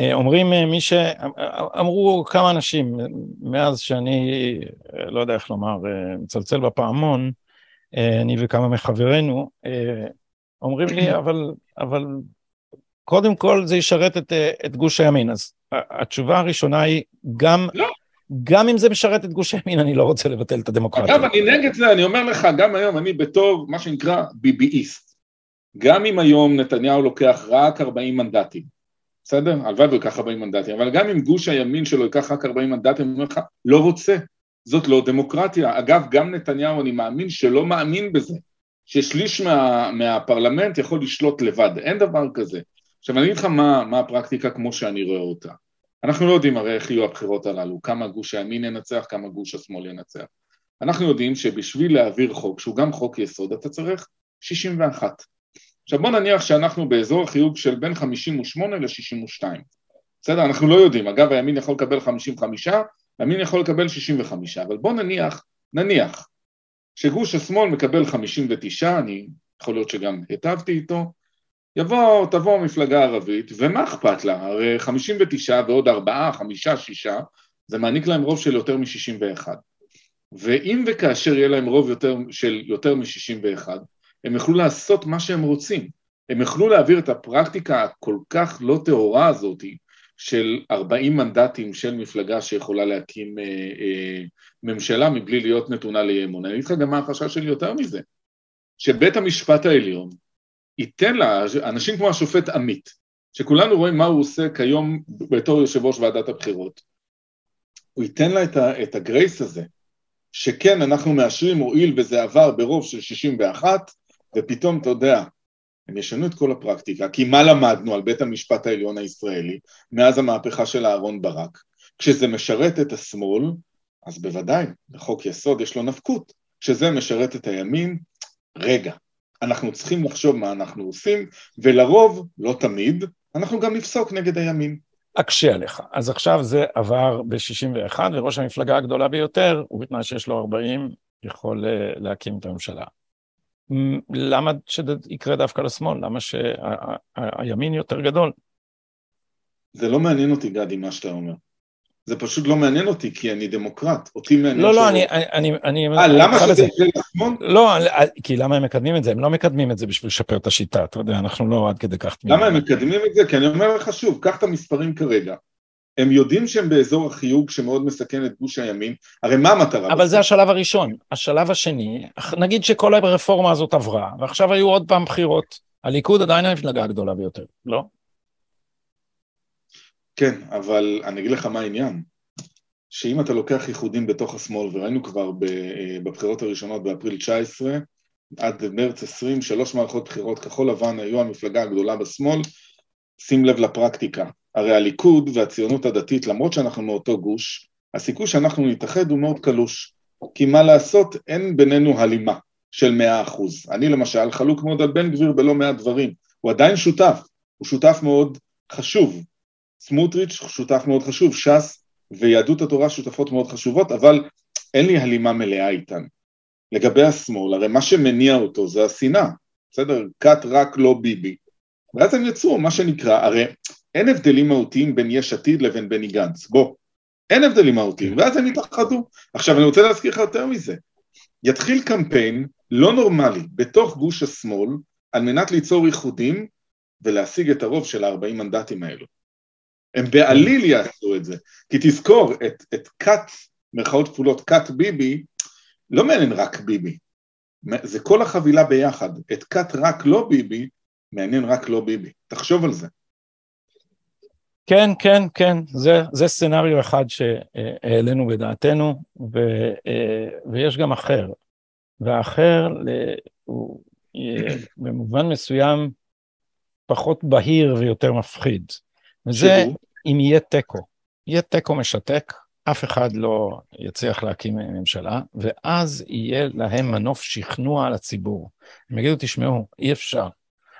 אה, אומרים אה, מי ש... אמרו כמה אנשים מאז שאני, אה, לא יודע איך לומר, מצלצל בפעמון, אני וכמה מחברינו, אומרים לי, [coughs] אבל, אבל קודם כל זה ישרת את, את גוש הימין. אז התשובה הראשונה היא, גם, לא. גם אם זה משרת את גוש הימין, אני לא רוצה לבטל את הדמוקרטיה. אגב, אני נגד זה, אני אומר לך, גם היום אני בתור מה שנקרא ביביאיסט. גם אם היום נתניהו לוקח רק 40 מנדטים, בסדר? הלוואי הוא ייקח 40 מנדטים, אבל גם אם גוש הימין שלו ייקח רק 40 מנדטים, אני אומר לך, לא רוצה, זאת לא דמוקרטיה. אגב, גם נתניהו, אני מאמין שלא מאמין בזה, ששליש מה, מהפרלמנט יכול לשלוט לבד, אין דבר כזה. עכשיו אני אגיד לך מה, מה הפרקטיקה כמו שאני רואה אותה. אנחנו לא יודעים הרי איך יהיו הבחירות הללו, כמה גוש הימין ינצח, כמה גוש השמאל ינצח. אנחנו יודעים שבשביל להעביר חוק, שהוא גם חוק יסוד, אתה צריך 61. עכשיו בוא נניח שאנחנו באזור החיוג של בין 58 ל-62. בסדר? אנחנו לא יודעים. אגב, הימין יכול לקבל 55, הימין יכול לקבל 65, אבל בוא נניח, נניח, שגוש השמאל מקבל 59, אני יכול להיות שגם היטבתי איתו, יבוא, תבוא מפלגה ערבית, ומה אכפת לה? הרי 59 ועוד 4, 5, 6, זה מעניק להם רוב של יותר מ-61. ואם וכאשר יהיה להם רוב יותר, של יותר מ-61, הם יוכלו לעשות מה שהם רוצים. הם יוכלו להעביר את הפרקטיקה הכל כך לא טהורה הזאת של 40 מנדטים של מפלגה שיכולה להקים אה, אה, ממשלה מבלי להיות נתונה לאי אמון. אני אגיד לך גם מה החשש שלי יותר מזה, שבית המשפט העליון ייתן לה, אנשים כמו השופט עמית, שכולנו רואים מה הוא עושה כיום בתור יושב ראש ועדת הבחירות. הוא ייתן לה את, ה, את הגרייס הזה, שכן, אנחנו מאשרים, הואיל וזה עבר ברוב של 61, ופתאום, אתה יודע, הם ישנו את כל הפרקטיקה, כי מה למדנו על בית המשפט העליון הישראלי מאז המהפכה של אהרן ברק? כשזה משרת את השמאל, אז בוודאי, לחוק יסוד יש לו נפקות. כשזה משרת את הימין, רגע, אנחנו צריכים לחשוב מה אנחנו עושים, ולרוב, לא תמיד, אנחנו גם נפסוק נגד הימין. אקשה עליך. אז עכשיו זה עבר ב-61, וראש המפלגה הגדולה ביותר, ובתנאי שיש לו 40, יכול אה, להקים את הממשלה. למה שזה יקרה דווקא לשמאל? למה שהימין יותר גדול? זה לא מעניין אותי, גדי, מה שאתה אומר. זה פשוט לא מעניין אותי, כי אני דמוקרט. אותי מעניין... לא, לא, אני... אני, אני אה, למה שזה יקרה לשמאל? לא, כי למה הם מקדמים את זה? הם לא מקדמים את זה בשביל לשפר את השיטה, אתה יודע, אנחנו לא עד כדי כך... למה הם מקדמים את זה? כי אני אומר לך שוב, קח את המספרים כרגע. הם יודעים שהם באזור החיוג שמאוד מסכן את גוש הימין, הרי מה המטרה? אבל? זה השלב הראשון. השלב השני, נגיד שכל הרפורמה הזאת עברה, ועכשיו היו עוד פעם בחירות, הליכוד עדיין המפלגה הגדולה ביותר, לא? כן, אבל אני אגיד לך מה העניין. שאם אתה לוקח איחודים בתוך השמאל, וראינו כבר בבחירות הראשונות באפריל 19, עד מרץ 20, שלוש מערכות בחירות כחול לבן היו המפלגה הגדולה בשמאל, שים לב לפרקטיקה. הרי הליכוד והציונות הדתית, למרות שאנחנו מאותו גוש, הסיכוי שאנחנו נתאחד הוא מאוד קלוש. כי מה לעשות, אין בינינו הלימה של מאה אחוז. אני למשל חלוק מאוד על בן גביר בלא מעט דברים. הוא עדיין שותף, הוא שותף מאוד חשוב. סמוטריץ' שותף מאוד חשוב, ש"ס ויהדות התורה שותפות מאוד חשובות, אבל אין לי הלימה מלאה איתן. לגבי השמאל, הרי מה שמניע אותו זה השנאה, בסדר? כת רק לא ביבי. ואז הם יצאו, מה שנקרא, הרי אין הבדלים מהותיים בין יש עתיד לבין בני גנץ, בוא, אין הבדלים מהותיים, ואז הם יתאחדו. עכשיו אני רוצה להזכיר לך יותר מזה, יתחיל קמפיין לא נורמלי בתוך גוש השמאל על מנת ליצור איחודים ולהשיג את הרוב של ה-40 מנדטים האלו. הם בעליל יעשו את זה, כי תזכור, את, את כת, מירכאות כפולות, כת ביבי, לא מעניין רק ביבי, זה כל החבילה ביחד, את כת רק לא ביבי, מעניין רק לא ביבי, תחשוב על זה. כן, כן, כן, זה, זה סצנריו אחד שהעלינו בדעתנו, ו, ויש גם אחר. והאחר הוא במובן מסוים פחות בהיר ויותר מפחיד. וזה אם יהיה תיקו. יהיה תיקו משתק, אף אחד לא יצליח להקים ממשלה, ואז יהיה להם מנוף שכנוע לציבור. הם יגידו, תשמעו, אי אפשר.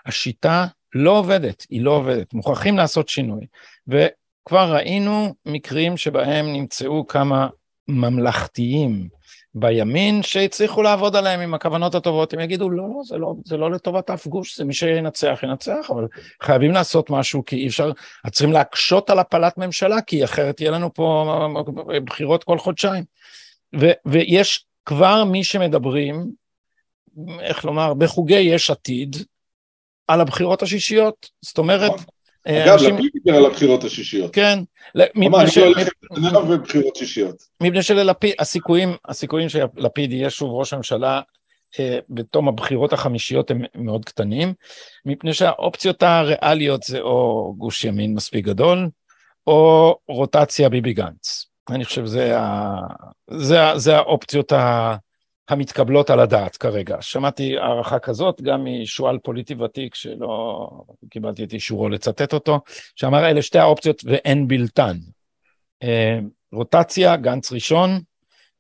השיטה לא עובדת, היא לא עובדת, מוכרחים לעשות שינוי. וכבר ראינו מקרים שבהם נמצאו כמה ממלכתיים בימין שהצליחו לעבוד עליהם עם הכוונות הטובות, הם יגידו, לא, לא, זה לא, זה לא לטובת אף גוש, זה מי שינצח, ינצח, אבל חייבים לעשות משהו, כי אי אפשר, צריכים להקשות על הפלת ממשלה, כי אחרת יהיה לנו פה בחירות כל חודשיים. ו, ויש כבר מי שמדברים, איך לומר, בחוגי יש עתיד, על הבחירות השישיות. זאת אומרת... נכון. אה, אגב, לפיד דיבר על הבחירות השישיות. כן. אמר, אני הולך לנתניהו ובחירות שישיות. מפני שללפיד, הסיכויים, הסיכויים שלפיד יהיה שוב ראש הממשלה אה, בתום הבחירות החמישיות הם מאוד קטנים, מפני שהאופציות הריאליות זה או גוש ימין מספיק גדול, או רוטציה ביבי גנץ. אני חושב שזה ה... זה, זה האופציות ה... המתקבלות על הדעת כרגע. שמעתי הערכה כזאת גם משועל פוליטי ותיק שלא קיבלתי את אישורו לצטט אותו, שאמר אלה שתי האופציות ואין בלתן. אה, רוטציה, גנץ ראשון,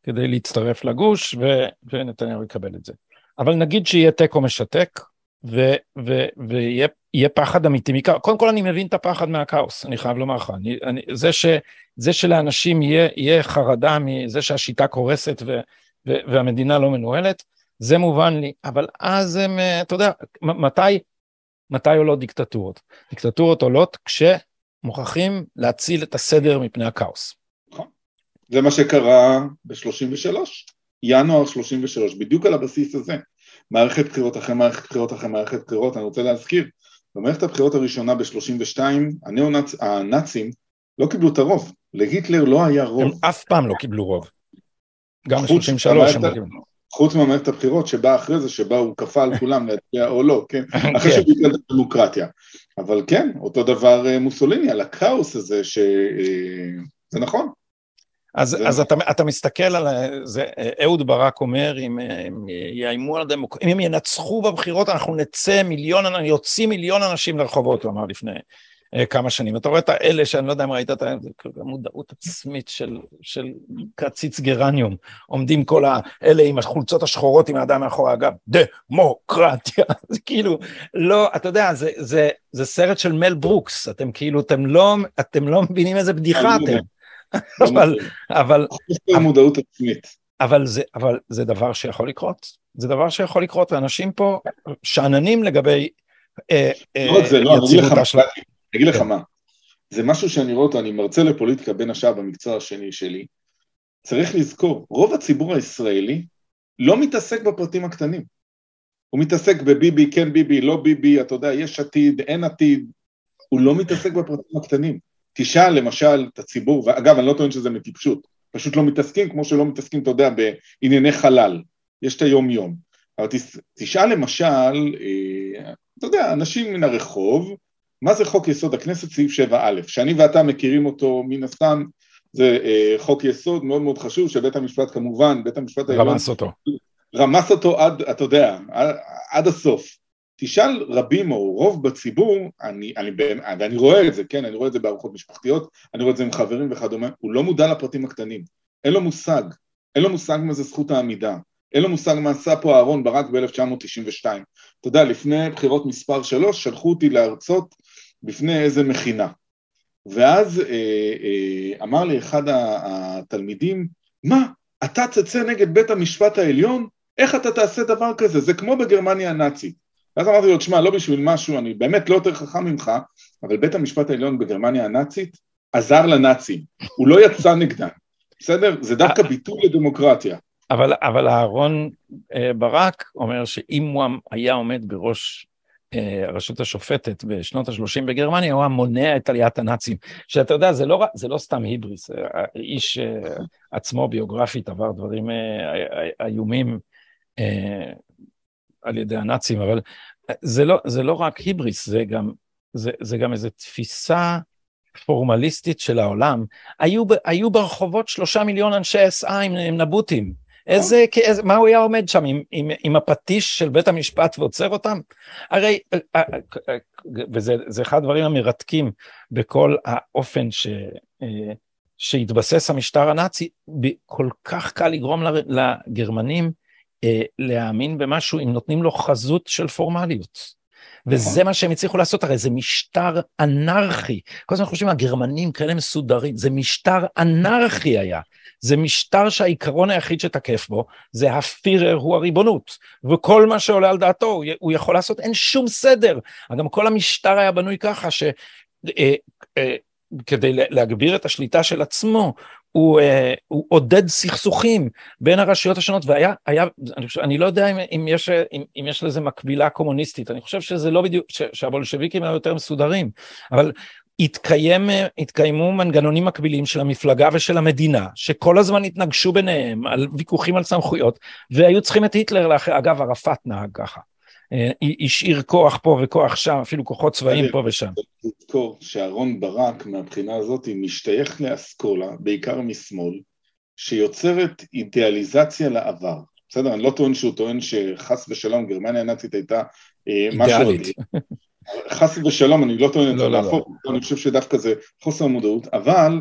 כדי להצטרף לגוש, ו, ונתניהו יקבל את זה. אבל נגיד שיהיה תיקו משתק, ו, ו, ויהיה פחד אמיתי מכאוס. קודם כל אני מבין את הפחד מהכאוס, אני חייב לומר לך. אני, אני, זה, ש, זה שלאנשים יהיה, יהיה חרדה מזה שהשיטה קורסת ו, והמדינה לא מנוהלת, זה מובן לי, אבל אז הם, אה, אתה יודע, מתי, מתי עולות דיקטטורות? דיקטטורות עולות כשמוכרחים להציל את הסדר מפני הכאוס. נכון. זה מה שקרה ב-33, ינואר 33, בדיוק על הבסיס הזה. מערכת בחירות אחרי מערכת בחירות אחרי מערכת בחירות, אני רוצה להזכיר, במערכת הבחירות הראשונה ב-32, הנאצים לא קיבלו את הרוב, להיטלר לא היה רוב. הם אף פעם לא קיבלו רוב. גם ב-33 הם מגיעים. חוץ ממערכת הבחירות שבאה אחרי זה, שבה הוא כפה על כולם להצביע או לא, כן? [laughs] אחרי שהוא ביטל את הדמוקרטיה. אבל כן, אותו דבר אה, מוסוליני, על הכאוס הזה, שזה אה, נכון. אז, זה... אז אתה, אתה מסתכל על זה, אהוד ברק אומר, אם הם יאיימו על הדמוקרטיה, אם הם ינצחו בבחירות, אנחנו נצא מיליון, יוצאים מיליון אנשים לרחובות, הוא אמר לפני אה, כמה שנים. אתה רואה את האלה שאני לא יודע אם ראית את המודעות עצמית של, של קציץ גרניום, עומדים כל האלה עם החולצות השחורות עם האדם מאחורי הגב, דמוקרטיה, [laughs] זה כאילו, לא, אתה יודע, זה, זה, זה סרט של מל ברוקס, אתם כאילו, אתם לא, אתם לא מבינים איזה בדיחה אתם. [laughs] אבל, אבל, מודעות עצמית. אבל זה, אבל זה דבר שיכול לקרות, זה דבר שיכול לקרות, ואנשים פה שאננים לגבי אה, לא רק זה, לא, אני אגיד לך, לך מה, זה משהו שאני רואה אותו, אני מרצה לפוליטיקה בין השאר במקצוע השני שלי, צריך לזכור, רוב הציבור הישראלי לא מתעסק בפרטים הקטנים. הוא מתעסק בביבי, כן ביבי, לא ביבי, אתה יודע, יש עתיד, אין עתיד, הוא לא מתעסק בפרטים הקטנים. תשאל למשל את הציבור, ואגב, אני לא טוען שזה מטיפשות, פשוט לא מתעסקים כמו שלא מתעסקים, אתה יודע, בענייני חלל, יש את היום-יום. אבל תשאל למשל, אה, אתה יודע, אנשים מן הרחוב, מה זה חוק יסוד? הכנסת סעיף 7א, שאני ואתה מכירים אותו מן הסתם, זה אה, חוק יסוד מאוד מאוד חשוב שבית המשפט כמובן, בית המשפט העליון, רמס אותו, רמס אותו עד, אתה יודע, עד, עד הסוף. תשאל רבים או רוב בציבור, אני, אני, ואני רואה את זה, כן, אני רואה את זה בארוחות משפחתיות, אני רואה את זה עם חברים וכדומה, הוא לא מודע לפרטים הקטנים, אין לו מושג, אין לו מושג מה זה זכות העמידה, אין לו מושג מה עשה פה אהרון ברק ב-1992. אתה יודע, לפני בחירות מספר שלוש שלחו אותי להרצות בפני איזה מכינה. ואז אה, אה, אמר לי אחד התלמידים, מה, אתה תצא נגד בית המשפט העליון? איך אתה תעשה דבר כזה? זה כמו בגרמניה הנאצית. ואז אמרתי לו, תשמע, לא בשביל משהו, אני באמת לא יותר חכם ממך, אבל בית המשפט העליון בגרמניה הנאצית עזר לנאצים, הוא לא יצא נגדם, בסדר? זה דווקא ביטוי לדמוקרטיה. אבל, אבל אהרון אה, ברק אומר שאם הוא היה עומד בראש הרשות השופטת בשנות ה-30 בגרמניה, הוא היה מונע את עליית הנאצים. שאתה יודע, זה לא, זה לא סתם היבריס, האיש אה, עצמו ביוגרפית עבר דברים איומים על ידי הנאצים, אבל זה לא, זה לא רק היבריס, זה גם, זה, זה גם איזו תפיסה פורמליסטית של העולם. היו, היו ברחובות שלושה מיליון אנשי עם, עם נבוטים. איזה, איזה, מה הוא היה עומד שם, עם, עם, עם הפטיש של בית המשפט ועוצר אותם? הרי, אה, אה, אה, וזה אחד הדברים המרתקים בכל האופן ש, שהתבסס המשטר הנאצי, כל כך קל לגרום לגרמנים להאמין במשהו אם נותנים לו חזות של פורמליות. וזה נכון. מה שהם הצליחו לעשות, הרי זה משטר אנרכי. כל הזמן חושבים, הגרמנים כאלה מסודרים, זה משטר אנרכי היה. זה משטר שהעיקרון היחיד שתקף בו זה הפירר הוא הריבונות, וכל מה שעולה על דעתו הוא יכול לעשות, אין שום סדר. גם כל המשטר היה בנוי ככה ש... אה, אה, כדי להגביר את השליטה של עצמו, הוא, אה, הוא עודד סכסוכים בין הרשויות השונות, והיה, היה, אני, חושב, אני לא יודע אם, אם, יש, אם, אם יש לזה מקבילה קומוניסטית, אני חושב שזה לא בדיוק, ש, שהבולשביקים היו יותר מסודרים, אבל התקיים, התקיימו מנגנונים מקבילים של המפלגה ושל המדינה, שכל הזמן התנגשו ביניהם על ויכוחים על סמכויות, והיו צריכים את היטלר, לאחר, אגב, ערפאת נהג ככה. אה, השאיר כוח פה וכוח שם, אפילו כוחות צבאיים פה ושם. תזכור שאהרון ברק מהבחינה הזאת משתייך לאסכולה, בעיקר משמאל, שיוצרת אידיאליזציה לעבר. בסדר, אני לא טוען שהוא טוען שחס ושלום גרמניה הנאצית הייתה אה, משהו... אידיאלית. חס ושלום, אני לא טוען את זה לא, להפוך, לא, לא. אני חושב שדווקא זה חוסר מודעות, אבל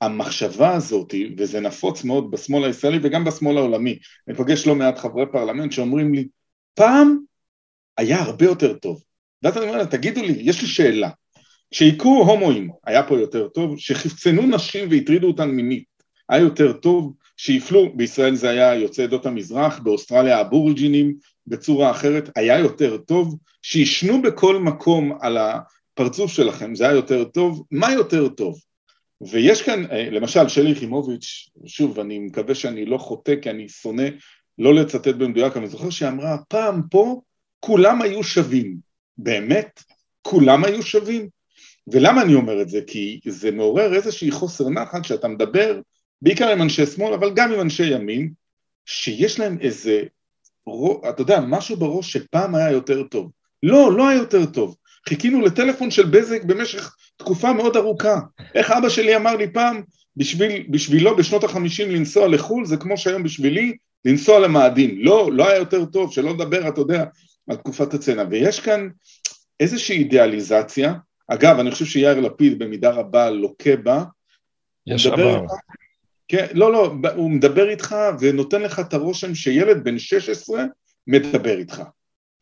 המחשבה הזאת, וזה נפוץ מאוד בשמאל הישראלי וגם בשמאל העולמי, אני פוגש לא מעט חברי פרלמנט שאומרים לי, פעם היה הרבה יותר טוב. ואז אני אומר להם, תגידו לי, יש לי שאלה, כשהיכו הומואים היה פה יותר טוב, שחפצנו נשים והטרידו אותן מינית היה יותר טוב, שהפלו, בישראל זה היה יוצאי עדות המזרח, באוסטרליה הבורג'ינים, בצורה אחרת, היה יותר טוב, שישנו בכל מקום על הפרצוף שלכם, זה היה יותר טוב, מה יותר טוב? ויש כאן, אה, למשל, שלי יחימוביץ', שוב, אני מקווה שאני לא חוטא כי אני שונא לא לצטט במדויק, אני זוכר שהיא אמרה, פעם פה כולם היו שווים. באמת? כולם היו שווים? ולמה אני אומר את זה? כי זה מעורר איזושהי חוסר נחת שאתה מדבר בעיקר עם אנשי שמאל, אבל גם עם אנשי ימין, שיש להם איזה, אתה יודע, משהו בראש שפעם היה יותר טוב. לא, לא היה יותר טוב. חיכינו לטלפון של בזק במשך תקופה מאוד ארוכה. איך אבא שלי אמר לי פעם, בשביל, בשבילו בשנות החמישים לנסוע לחו"ל זה כמו שהיום בשבילי לנסוע למאדים. לא, לא היה יותר טוב, שלא לדבר, אתה יודע, על תקופת הצנע. ויש כאן איזושהי אידיאליזציה, אגב, אני חושב שיאיר לפיד במידה רבה לוקה בה. יש עבר. כן, לא, לא, הוא מדבר איתך ונותן לך את הרושם שילד בן 16 מדבר איתך.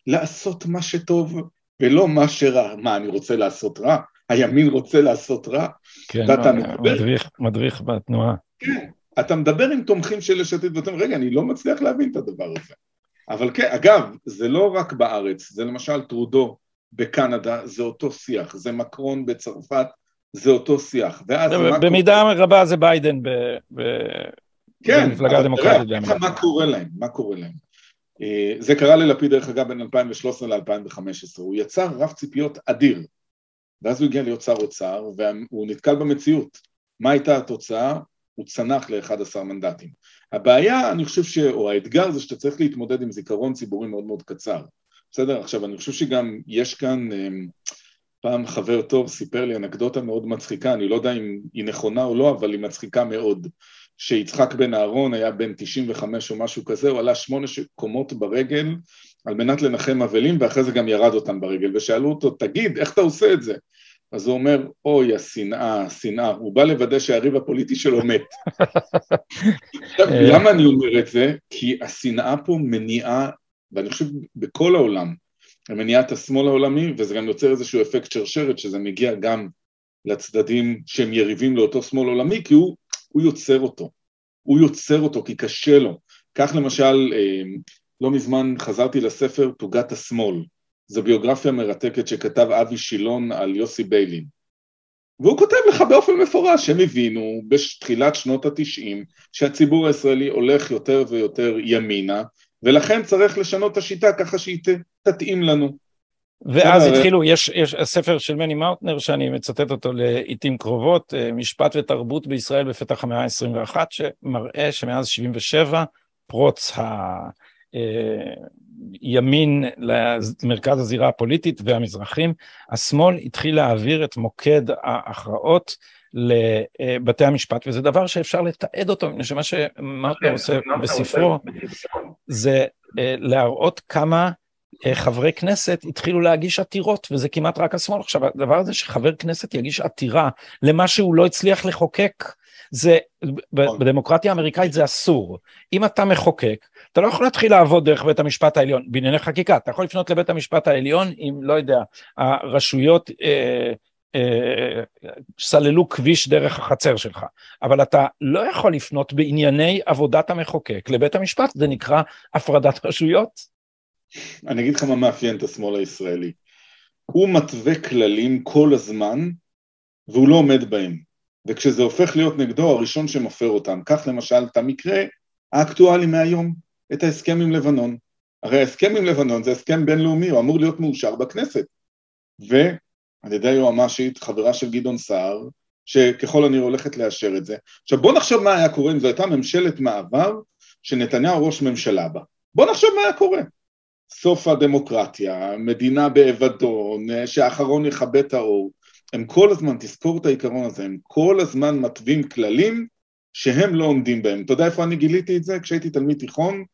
לעשות מה שטוב ולא מה שרע. מה, אני רוצה לעשות רע? הימין רוצה לעשות רע? כן, ואתה מדבר... מדריך, מדריך בתנועה. כן, אתה מדבר עם תומכים של יש עתיד ואתה אומר, רגע, אני לא מצליח להבין את הדבר הזה. אבל כן, אגב, זה לא רק בארץ, זה למשל טרודו בקנדה, זה אותו שיח, זה מקרון בצרפת, זה אותו שיח. ואז במידה קורה... רבה זה ביידן ב... ב... כן, במפלגה הדמוקרטית. כן, מה קורה להם, מה קורה להם. אה, זה קרה ללפיד דרך אגב בין 2013 ל-2015, הוא יצר רף ציפיות אדיר, ואז הוא הגיע להיות שר אוצר והוא נתקל במציאות. מה הייתה התוצאה? הוא צנח ל-11 מנדטים. הבעיה, אני חושב ש... או האתגר זה שאתה צריך להתמודד עם זיכרון ציבורי מאוד מאוד קצר. בסדר? עכשיו, אני חושב שגם יש כאן, אמ, פעם חבר טוב סיפר לי אנקדוטה מאוד מצחיקה, אני לא יודע אם היא נכונה או לא, אבל היא מצחיקה מאוד. שיצחק בן אהרון היה בן 95 או משהו כזה, הוא עלה שמונה קומות ברגל על מנת לנחם אבלים, ואחרי זה גם ירד אותם ברגל, ושאלו אותו, תגיד, איך אתה עושה את זה? אז הוא אומר, אוי, השנאה, השנאה, הוא בא לוודא שהריב הפוליטי שלו מת. עכשיו, אה. למה אני אומר את זה? כי השנאה פה מניעה, ואני חושב בכל העולם, מניעת השמאל העולמי, וזה גם יוצר איזשהו אפקט שרשרת, שזה מגיע גם לצדדים שהם יריבים לאותו שמאל עולמי, כי הוא, הוא יוצר אותו. הוא יוצר אותו כי קשה לו. כך למשל, אה, לא מזמן חזרתי לספר תוגת השמאל, זו ביוגרפיה מרתקת שכתב אבי שילון על יוסי ביילין. והוא כותב לך באופן מפורש שהם הבינו בתחילת שנות התשעים שהציבור הישראלי הולך יותר ויותר ימינה ולכן צריך לשנות את השיטה ככה שהיא תתאים לנו. ואז התחילו, יש, יש ספר של מני מאוטנר שאני מצטט אותו לעיתים קרובות, אה, משפט ותרבות בישראל בפתח המאה ה-21, שמראה שמאז 77 פרוץ ה... ימין למרכז הזירה הפוליטית והמזרחים, השמאל התחיל להעביר את מוקד ההכרעות לבתי המשפט, וזה דבר שאפשר לתעד אותו, מפני שמה שמרטה כן, עושה בספרו זה אה, להראות כמה אה, חברי כנסת התחילו להגיש עתירות, וזה כמעט רק השמאל. עכשיו, הדבר הזה שחבר כנסת יגיש עתירה למה שהוא לא הצליח לחוקק, זה, נכון. בדמוקרטיה האמריקאית זה אסור. אם אתה מחוקק, אתה לא יכול להתחיל לעבוד דרך בית המשפט העליון, בענייני חקיקה, אתה יכול לפנות לבית המשפט העליון אם, לא יודע, הרשויות אה, אה, סללו כביש דרך החצר שלך, אבל אתה לא יכול לפנות בענייני עבודת המחוקק לבית המשפט, זה נקרא הפרדת רשויות. אני אגיד לך מה מאפיין את השמאל הישראלי. הוא מתווה כללים כל הזמן, והוא לא עומד בהם. וכשזה הופך להיות נגדו, הראשון שמפר אותם. קח למשל את המקרה האקטואלי מהיום, את ההסכם עם לבנון. הרי ההסכם עם לבנון זה הסכם בינלאומי, הוא אמור להיות מאושר בכנסת. ועל ידי היועמ"שית, חברה של גדעון סער, שככל הנראה הולכת לאשר את זה. עכשיו בוא נחשוב מה היה קורה אם זו הייתה ממשלת מעבר שנתניהו ראש ממשלה בה. בוא נחשוב מה היה קורה. סוף הדמוקרטיה, מדינה באבדון, שהאחרון יכבה את האור. הם כל הזמן, תזכור את העיקרון הזה, הם כל הזמן מתווים כללים שהם לא עומדים בהם. אתה יודע איפה אני גיליתי את זה? כשהייתי תלמיד תיכון,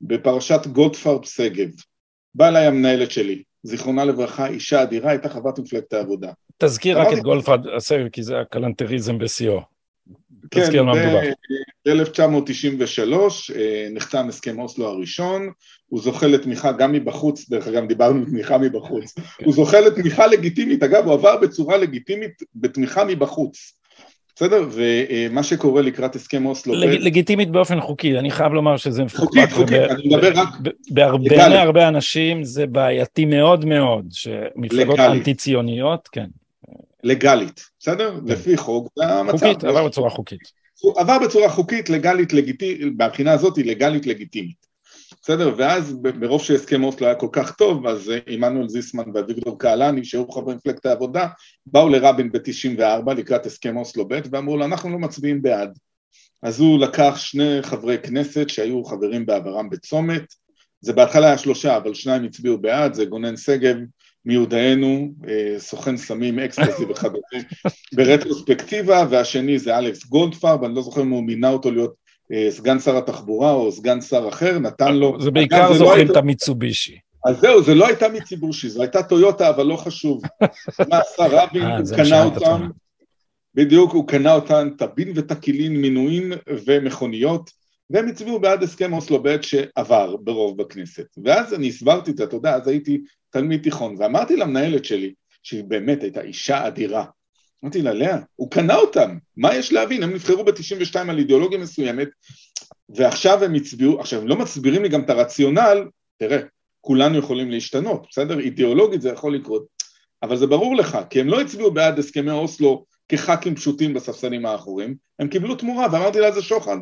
בפרשת גולדפרב שגב. באה אליי המנהלת שלי, זיכרונה לברכה, אישה אדירה, הייתה חברת מפלגת העבודה. תזכיר רק את גולדפרב שגב, כי זה הכלנתריזם בשיאו. כן, תזכיר מה מדובר. ב-1993 אה, נחתם הסכם אוסלו הראשון, הוא זוכה לתמיכה גם מבחוץ, דרך אגב דיברנו תמיכה מבחוץ, כן. הוא זוכה לתמיכה לגיטימית, אגב הוא עבר בצורה לגיטימית בתמיכה מבחוץ. בסדר? ומה שקורה לקראת הסכם אוסלו... לג, לגיטימית באופן חוקי, אני חייב לומר שזה מפוקפק. חוקית, חוקית, אני מדבר רק... בהרבה מהרבה אנשים זה בעייתי מאוד מאוד, שמפלגות אנטי ציוניות, כן. לגלית, בסדר? כן. לפי חוק, זה המצב. חוקית, עבר בצורה חוקית. עבר בצורה חוקית, לגלית, לגיטימית, מהבחינה הזאת היא לגלית לגיטימית. בסדר? ואז ברוב שהסכם אוסלו היה כל כך טוב, אז אה, עמנואל זיסמן ואביגדור קהלני, שהיו חברי מפלגת העבודה, באו לרבין ב-94 לקראת הסכם אוסלו ב' ואמרו לו, אנחנו לא מצביעים בעד. אז הוא לקח שני חברי כנסת שהיו חברים בעברם בצומת, זה בהתחלה היה שלושה, אבל שניים הצביעו בעד, זה גונן שגב מיודענו, אה, סוכן סמים אקסטרסי וכדומה, ברטרוספקטיבה, והשני זה אלכס גולדפרב, אני לא זוכר אם הוא מינה אותו להיות אה, סגן שר התחבורה או סגן שר אחר, נתן לו... זה בעיקר לא זוכרים את המיצובישי. אז זהו, זה לא הייתה מיציבושי, זו הייתה טויוטה, אבל לא חשוב. מה עשה רבין, הוא קנה אותם, בדיוק, הוא קנה אותם, טבין וטקילין, מינויים ומכוניות, והם הצביעו בעד הסכם אוסלו ב' שעבר ברוב בכנסת. ואז אני הסברתי את זה, אתה יודע, אז הייתי תלמיד תיכון, ואמרתי למנהלת שלי, שהיא באמת הייתה אישה אדירה, אמרתי לה, לאה, הוא קנה אותם, מה יש להבין? הם נבחרו ב-92 על אידיאולוגיה מסוימת, ועכשיו הם הצביעו, עכשיו הם לא מסבירים לי גם את הרציונל, תראה, כולנו יכולים להשתנות, בסדר? אידיאולוגית זה יכול לקרות, אבל זה ברור לך, כי הם לא הצביעו בעד הסכמי אוסלו כח"כים פשוטים בספסלים האחוריים, הם קיבלו תמורה, ואמרתי לה זה שוחד.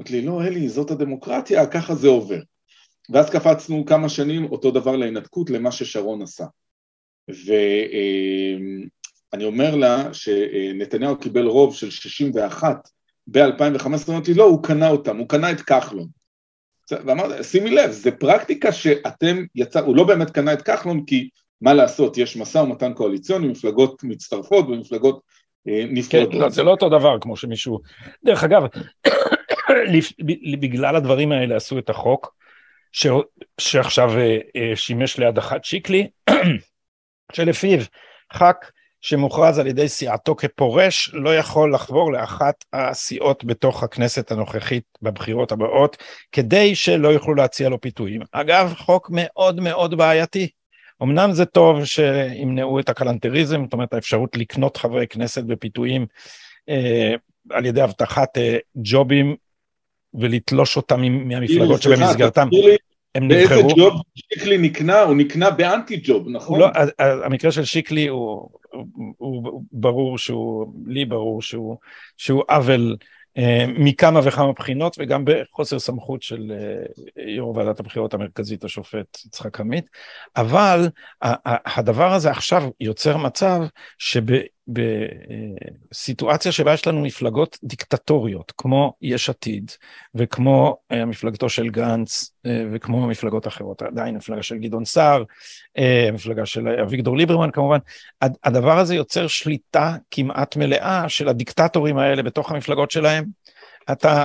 אמרתי לי, לא אלי, זאת הדמוקרטיה, ככה זה עובר. ואז קפצנו כמה שנים אותו דבר להינתקות למה ששרון עשה. ואני אומר לה שנתניהו קיבל רוב של 61 ב-2015, אמרתי לא, הוא קנה אותם, הוא קנה את כחלון. ואמרתי, שימי לב, זה פרקטיקה שאתם יצא, הוא לא באמת קנה את כחלון כי מה לעשות, יש משא ומתן קואליציוני, מפלגות מצטרפות ומפלגות אה. כן, לא, זה לא אותו דבר כמו שמישהו... דרך אגב, בגלל הדברים האלה עשו את החוק, ש... שעכשיו אה, אה, שימש להדחת שיקלי, [clears throat] שלפיו ח"כ שמוכרז על ידי סיעתו כפורש לא יכול לחבור לאחת הסיעות בתוך הכנסת הנוכחית בבחירות הבאות כדי שלא יוכלו להציע לו פיתויים. אגב, חוק מאוד מאוד בעייתי. אמנם זה טוב שימנעו את הקלנטריזם, זאת אומרת האפשרות לקנות חברי כנסת בפיתויים אה, על ידי הבטחת אה, ג'ובים ולתלוש אותם מהמפלגות שבמסגרתם הם נבחרו. באיזה ג'וב שיקלי נקנה? הוא נקנה באנטי ג'וב, נכון? לא, המקרה של שיקלי הוא, הוא, הוא ברור שהוא, לי ברור שהוא, שהוא עוול אה, מכמה וכמה בחינות וגם בחוסר סמכות של אה, יו"ר ועדת הבחירות המרכזית השופט יצחק עמית, אבל הדבר הזה עכשיו יוצר מצב שב... בסיטואציה שבה יש לנו מפלגות דיקטטוריות, כמו יש עתיד, וכמו אה, מפלגתו של גנץ, אה, וכמו מפלגות אחרות, עדיין מפלגה של גדעון סער, אה, מפלגה של אביגדור ליברמן כמובן, הדבר הזה יוצר שליטה כמעט מלאה של הדיקטטורים האלה בתוך המפלגות שלהם. אתה,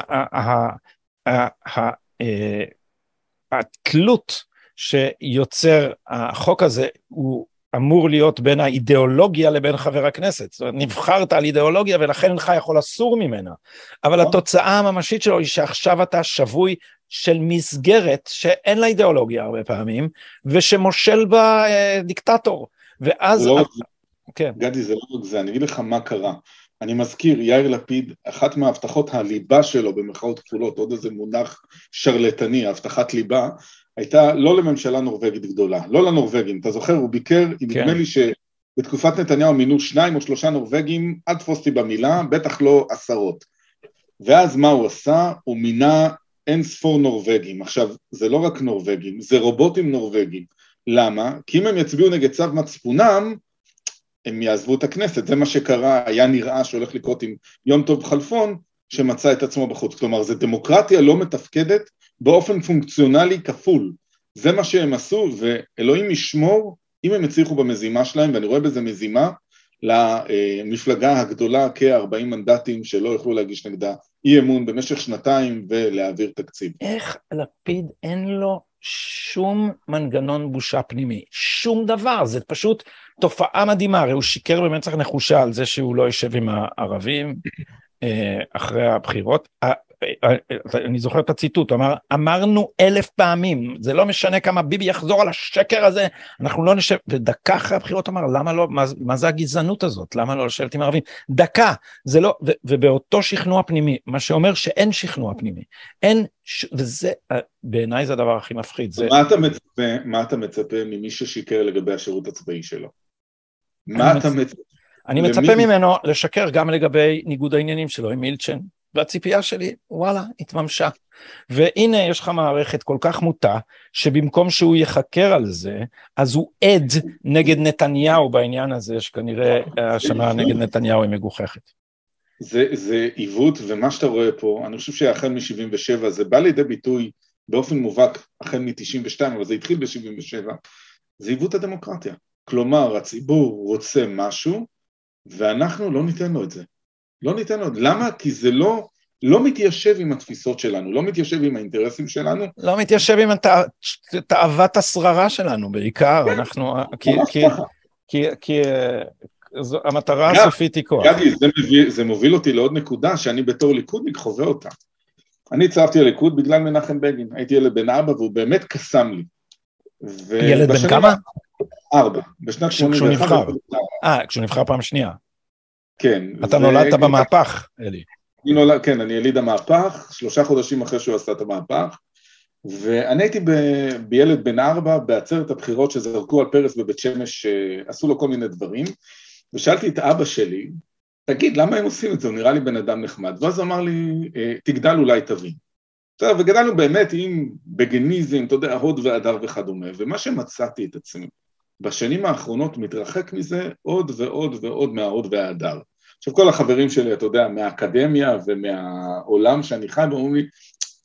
התלות שיוצר החוק הזה הוא אמור להיות בין האידיאולוגיה לבין חבר הכנסת. זאת אומרת, נבחרת על אידיאולוגיה ולכן אינך יכול לסור ממנה. אבל נכון. התוצאה הממשית שלו היא שעכשיו אתה שבוי של מסגרת שאין לה אידיאולוגיה הרבה פעמים, ושמושל בה אה, דיקטטור. ואז... לא, כן. גדי, זה לא רק זה, אני אגיד לך מה קרה. אני מזכיר, יאיר לפיד, אחת מהבטחות הליבה שלו, במרכאות כפולות, עוד איזה מונח שרלטני, הבטחת ליבה, הייתה לא לממשלה נורבגית גדולה, לא לנורבגים, אתה זוכר, הוא ביקר, כן. נדמה לי שבתקופת נתניהו מינו שניים או שלושה נורבגים, אל תפוס אותי במילה, בטח לא עשרות. ואז מה הוא עשה? הוא מינה אין ספור נורבגים. עכשיו, זה לא רק נורבגים, זה רובוטים נורבגים. למה? כי אם הם יצביעו נגד צו מצפונם, הם יעזבו את הכנסת, זה מה שקרה, היה נראה שהולך לקרות עם יום טוב חלפון, שמצא את עצמו בחוץ. כלומר, זו דמוקרטיה לא מתפקדת באופן פונקציונלי כפול. זה מה שהם עשו, ואלוהים ישמור אם הם הצליחו במזימה שלהם, ואני רואה בזה מזימה למפלגה הגדולה כ-40 מנדטים שלא יוכלו להגיש נגדה אי אמון במשך שנתיים ולהעביר תקציב. איך לפיד אין לו שום מנגנון בושה פנימי, שום דבר, זה פשוט תופעה מדהימה, הרי הוא שיקר במצח נחושה על זה שהוא לא יושב עם הערבים אה, אחרי הבחירות. אני זוכר את הציטוט, אמר, אמרנו אלף פעמים, זה לא משנה כמה ביבי יחזור על השקר הזה, אנחנו לא נשב, ודקה אחרי הבחירות אמר, למה לא, מה, מה זה הגזענות הזאת, למה לא לשבת עם ערבים? דקה, זה לא, ו, ובאותו שכנוע פנימי, מה שאומר שאין שכנוע פנימי, אין, ש, וזה, אה, בעיניי זה הדבר הכי מפחיד. זה... מה אתה מצפה, מה אתה מצפה ממי ששיקר לגבי השירות הצבאי שלו? מה אתה מצפה? אני מצפה ממנו לשקר גם לגבי ניגוד העניינים שלו עם מילצ'ן, והציפייה שלי, וואלה, התממשה. והנה יש לך מערכת כל כך מוטה, שבמקום שהוא ייחקר על זה, אז הוא עד נגד נתניהו בעניין הזה, שכנראה השנה נגד נתניהו היא מגוחכת. זה, זה עיוות, ומה שאתה רואה פה, אני חושב שהחל מ-77 זה בא לידי ביטוי באופן מובהק החל מ-92, אבל זה התחיל ב-77, זה עיוות הדמוקרטיה. כלומר, הציבור רוצה משהו, ואנחנו לא ניתן לו את זה. לא ניתן לו. למה? כי זה לא, לא מתיישב עם התפיסות שלנו, לא מתיישב עם האינטרסים שלנו. לא מתיישב עם תאוות השררה שלנו בעיקר, כן. אנחנו... כי, כי, כי, כי זו, המטרה הסופית היא כוח. גדי, זה, זה מוביל אותי לעוד נקודה שאני בתור ליכודניק חווה אותה. אני הצטרפתי לליכוד בגלל מנחם בגין, הייתי ילד בן ארבע והוא באמת קסם לי. ילד בן כמה? ארבע, בשנת 81. אה, כשהוא נבחר פעם שנייה. כן. אתה נולדת במהפך, אלי. אני נולד, כן, אני יליד המהפך, שלושה חודשים אחרי שהוא עשה את המהפך, ואני הייתי ב, בילד בן ארבע בעצרת הבחירות שזרקו על פרס בבית שמש, אה, עשו לו כל מיני דברים, ושאלתי את אבא שלי, תגיד, למה הם עושים את זה? הוא נראה לי בן אדם נחמד. ואז הוא אמר לי, אה, תגדל אולי תבין. בסדר, וגדלנו באמת עם בגניזם, אתה יודע, הוד והדר וכדומה, ומה שמצאתי את עצמי בשנים האחרונות מתרחק מזה עוד ועוד ועוד מההוד וההדר. עכשיו כל החברים שלי, אתה יודע, מהאקדמיה ומהעולם שאני חי, אומרים לי,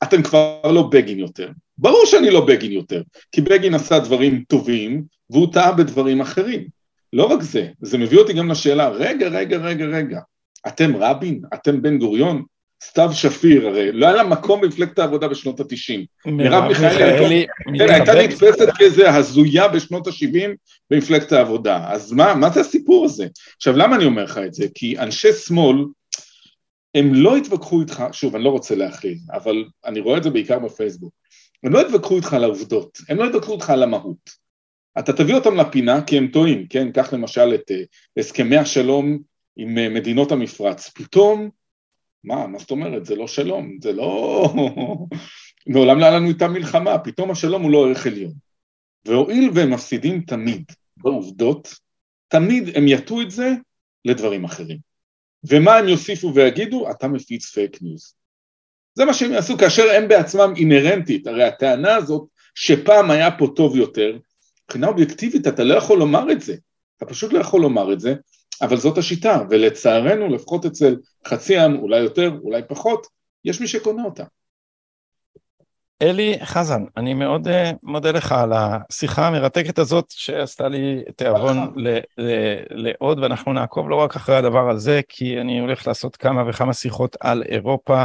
אתם כבר לא בגין יותר. ברור שאני לא בגין יותר, כי בגין עשה דברים טובים והוא טעה בדברים אחרים. לא רק זה, זה מביא אותי גם לשאלה, רגע, רגע, רגע, רגע, אתם רבין? אתם בן גוריון? סתיו שפיר, הרי לא היה לה מקום במפלגת העבודה בשנות התשעים. מרב מיכאלי כן, הייתה נתפסת כאיזה הזויה בשנות ה-70 במפלגת העבודה. אז מה, מה זה הסיפור הזה? עכשיו, למה אני אומר לך את זה? כי אנשי שמאל, הם לא התווכחו איתך, שוב, אני לא רוצה להכליל, אבל אני רואה את זה בעיקר בפייסבוק, הם לא התווכחו איתך על העובדות, הם לא התווכחו איתך על המהות. אתה תביא אותם לפינה כי הם טועים, כן? קח למשל את uh, הסכמי השלום עם uh, מדינות המפרץ. פתאום, מה, מה זאת אומרת? זה לא שלום, זה לא... [laughs] מעולם לא היה לנו איתם מלחמה, פתאום השלום הוא לא ערך עליון. והואיל והם מפסידים תמיד בעובדות, תמיד הם יטו את זה לדברים אחרים. ומה הם יוסיפו ויגידו? אתה מפיץ fake news. זה מה שהם יעשו כאשר הם בעצמם אינהרנטית, הרי הטענה הזאת שפעם היה פה טוב יותר, מבחינה אובייקטיבית אתה לא יכול לומר את זה, אתה פשוט לא יכול לומר את זה, אבל זאת השיטה, ולצערנו, לפחות אצל חצי עם, אולי יותר, אולי פחות, יש מי שקונה אותה. אלי חזן, אני מאוד uh, מודה לך על השיחה המרתקת הזאת שעשתה לי תיאבון לעוד, ואנחנו נעקוב לא רק אחרי הדבר הזה, כי אני הולך לעשות כמה וכמה שיחות על אירופה,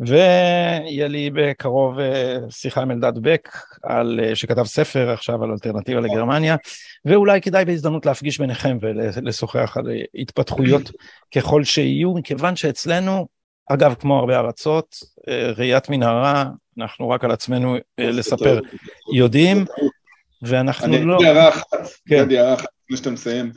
ויהיה לי בקרוב uh, שיחה עם אלדד בק, על, uh, שכתב ספר עכשיו על אלטרנטיבה לגרמניה, ואולי כדאי בהזדמנות להפגיש ביניכם ולשוחח על התפתחויות ככל שיהיו, מכיוון שאצלנו, אגב, כמו הרבה ארצות, ראיית מנהרה, אנחנו רק על עצמנו אה, לספר יודעים, ואנחנו לא... אני הערה אחת, כן. הערה אחת, לפני שאתה מסיים.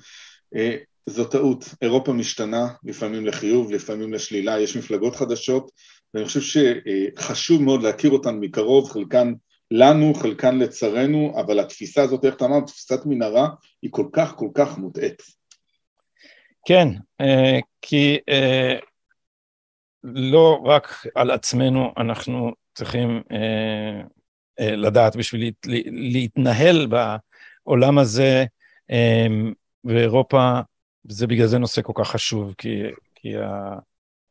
אה, זו טעות, אירופה משתנה, לפעמים לחיוב, לפעמים לשלילה, יש מפלגות חדשות, ואני חושב שחשוב מאוד להכיר אותן מקרוב, חלקן לנו, חלקן לצרינו, אבל התפיסה הזאת, איך אתה אמרת, תפיסת מנהרה, היא כל כך כל כך מוטעית. כן, אה, כי לא רק על עצמנו אנחנו צריכים אה, אה, לדעת בשביל להת, להתנהל בעולם הזה, אה, ואירופה, זה בגלל זה נושא כל כך חשוב, כי, כי ה,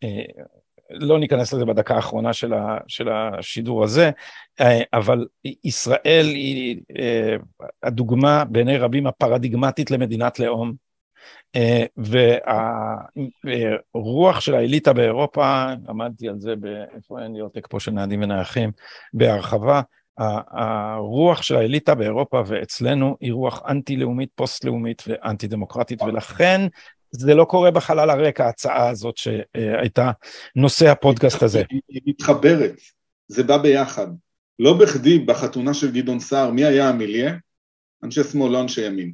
אה, לא ניכנס לזה בדקה האחרונה של, ה, של השידור הזה, אה, אבל ישראל היא אה, הדוגמה בעיני רבים הפרדיגמטית למדינת לאום. אה, והרוח של האליטה באירופה, עמדתי על זה, איפה אין לי עותק פה של נעדים ונייחים, בהרחבה, הרוח של האליטה באירופה ואצלנו היא רוח אנטי-לאומית, פוסט-לאומית ואנטי-דמוקרטית, ולכן זה לא קורה בחלל הריק, ההצעה הזאת שהייתה נושא הפודקאסט הזה. היא מתחברת, זה בא ביחד. לא בכדי בחתונה של גדעון סער, מי היה המיליה? אנשי שמאל, לא אנשי ימין.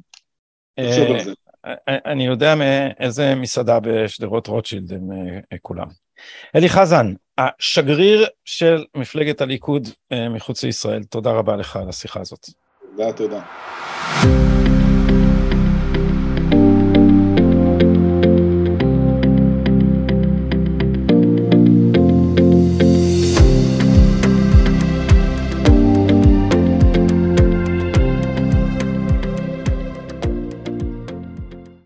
תחשוב על זה. אני יודע מאיזה מסעדה בשדרות רוטשילד הם אה, כולם. אלי חזן, השגריר של מפלגת הליכוד אה, מחוץ לישראל, תודה רבה לך על השיחה הזאת. תודה, תודה.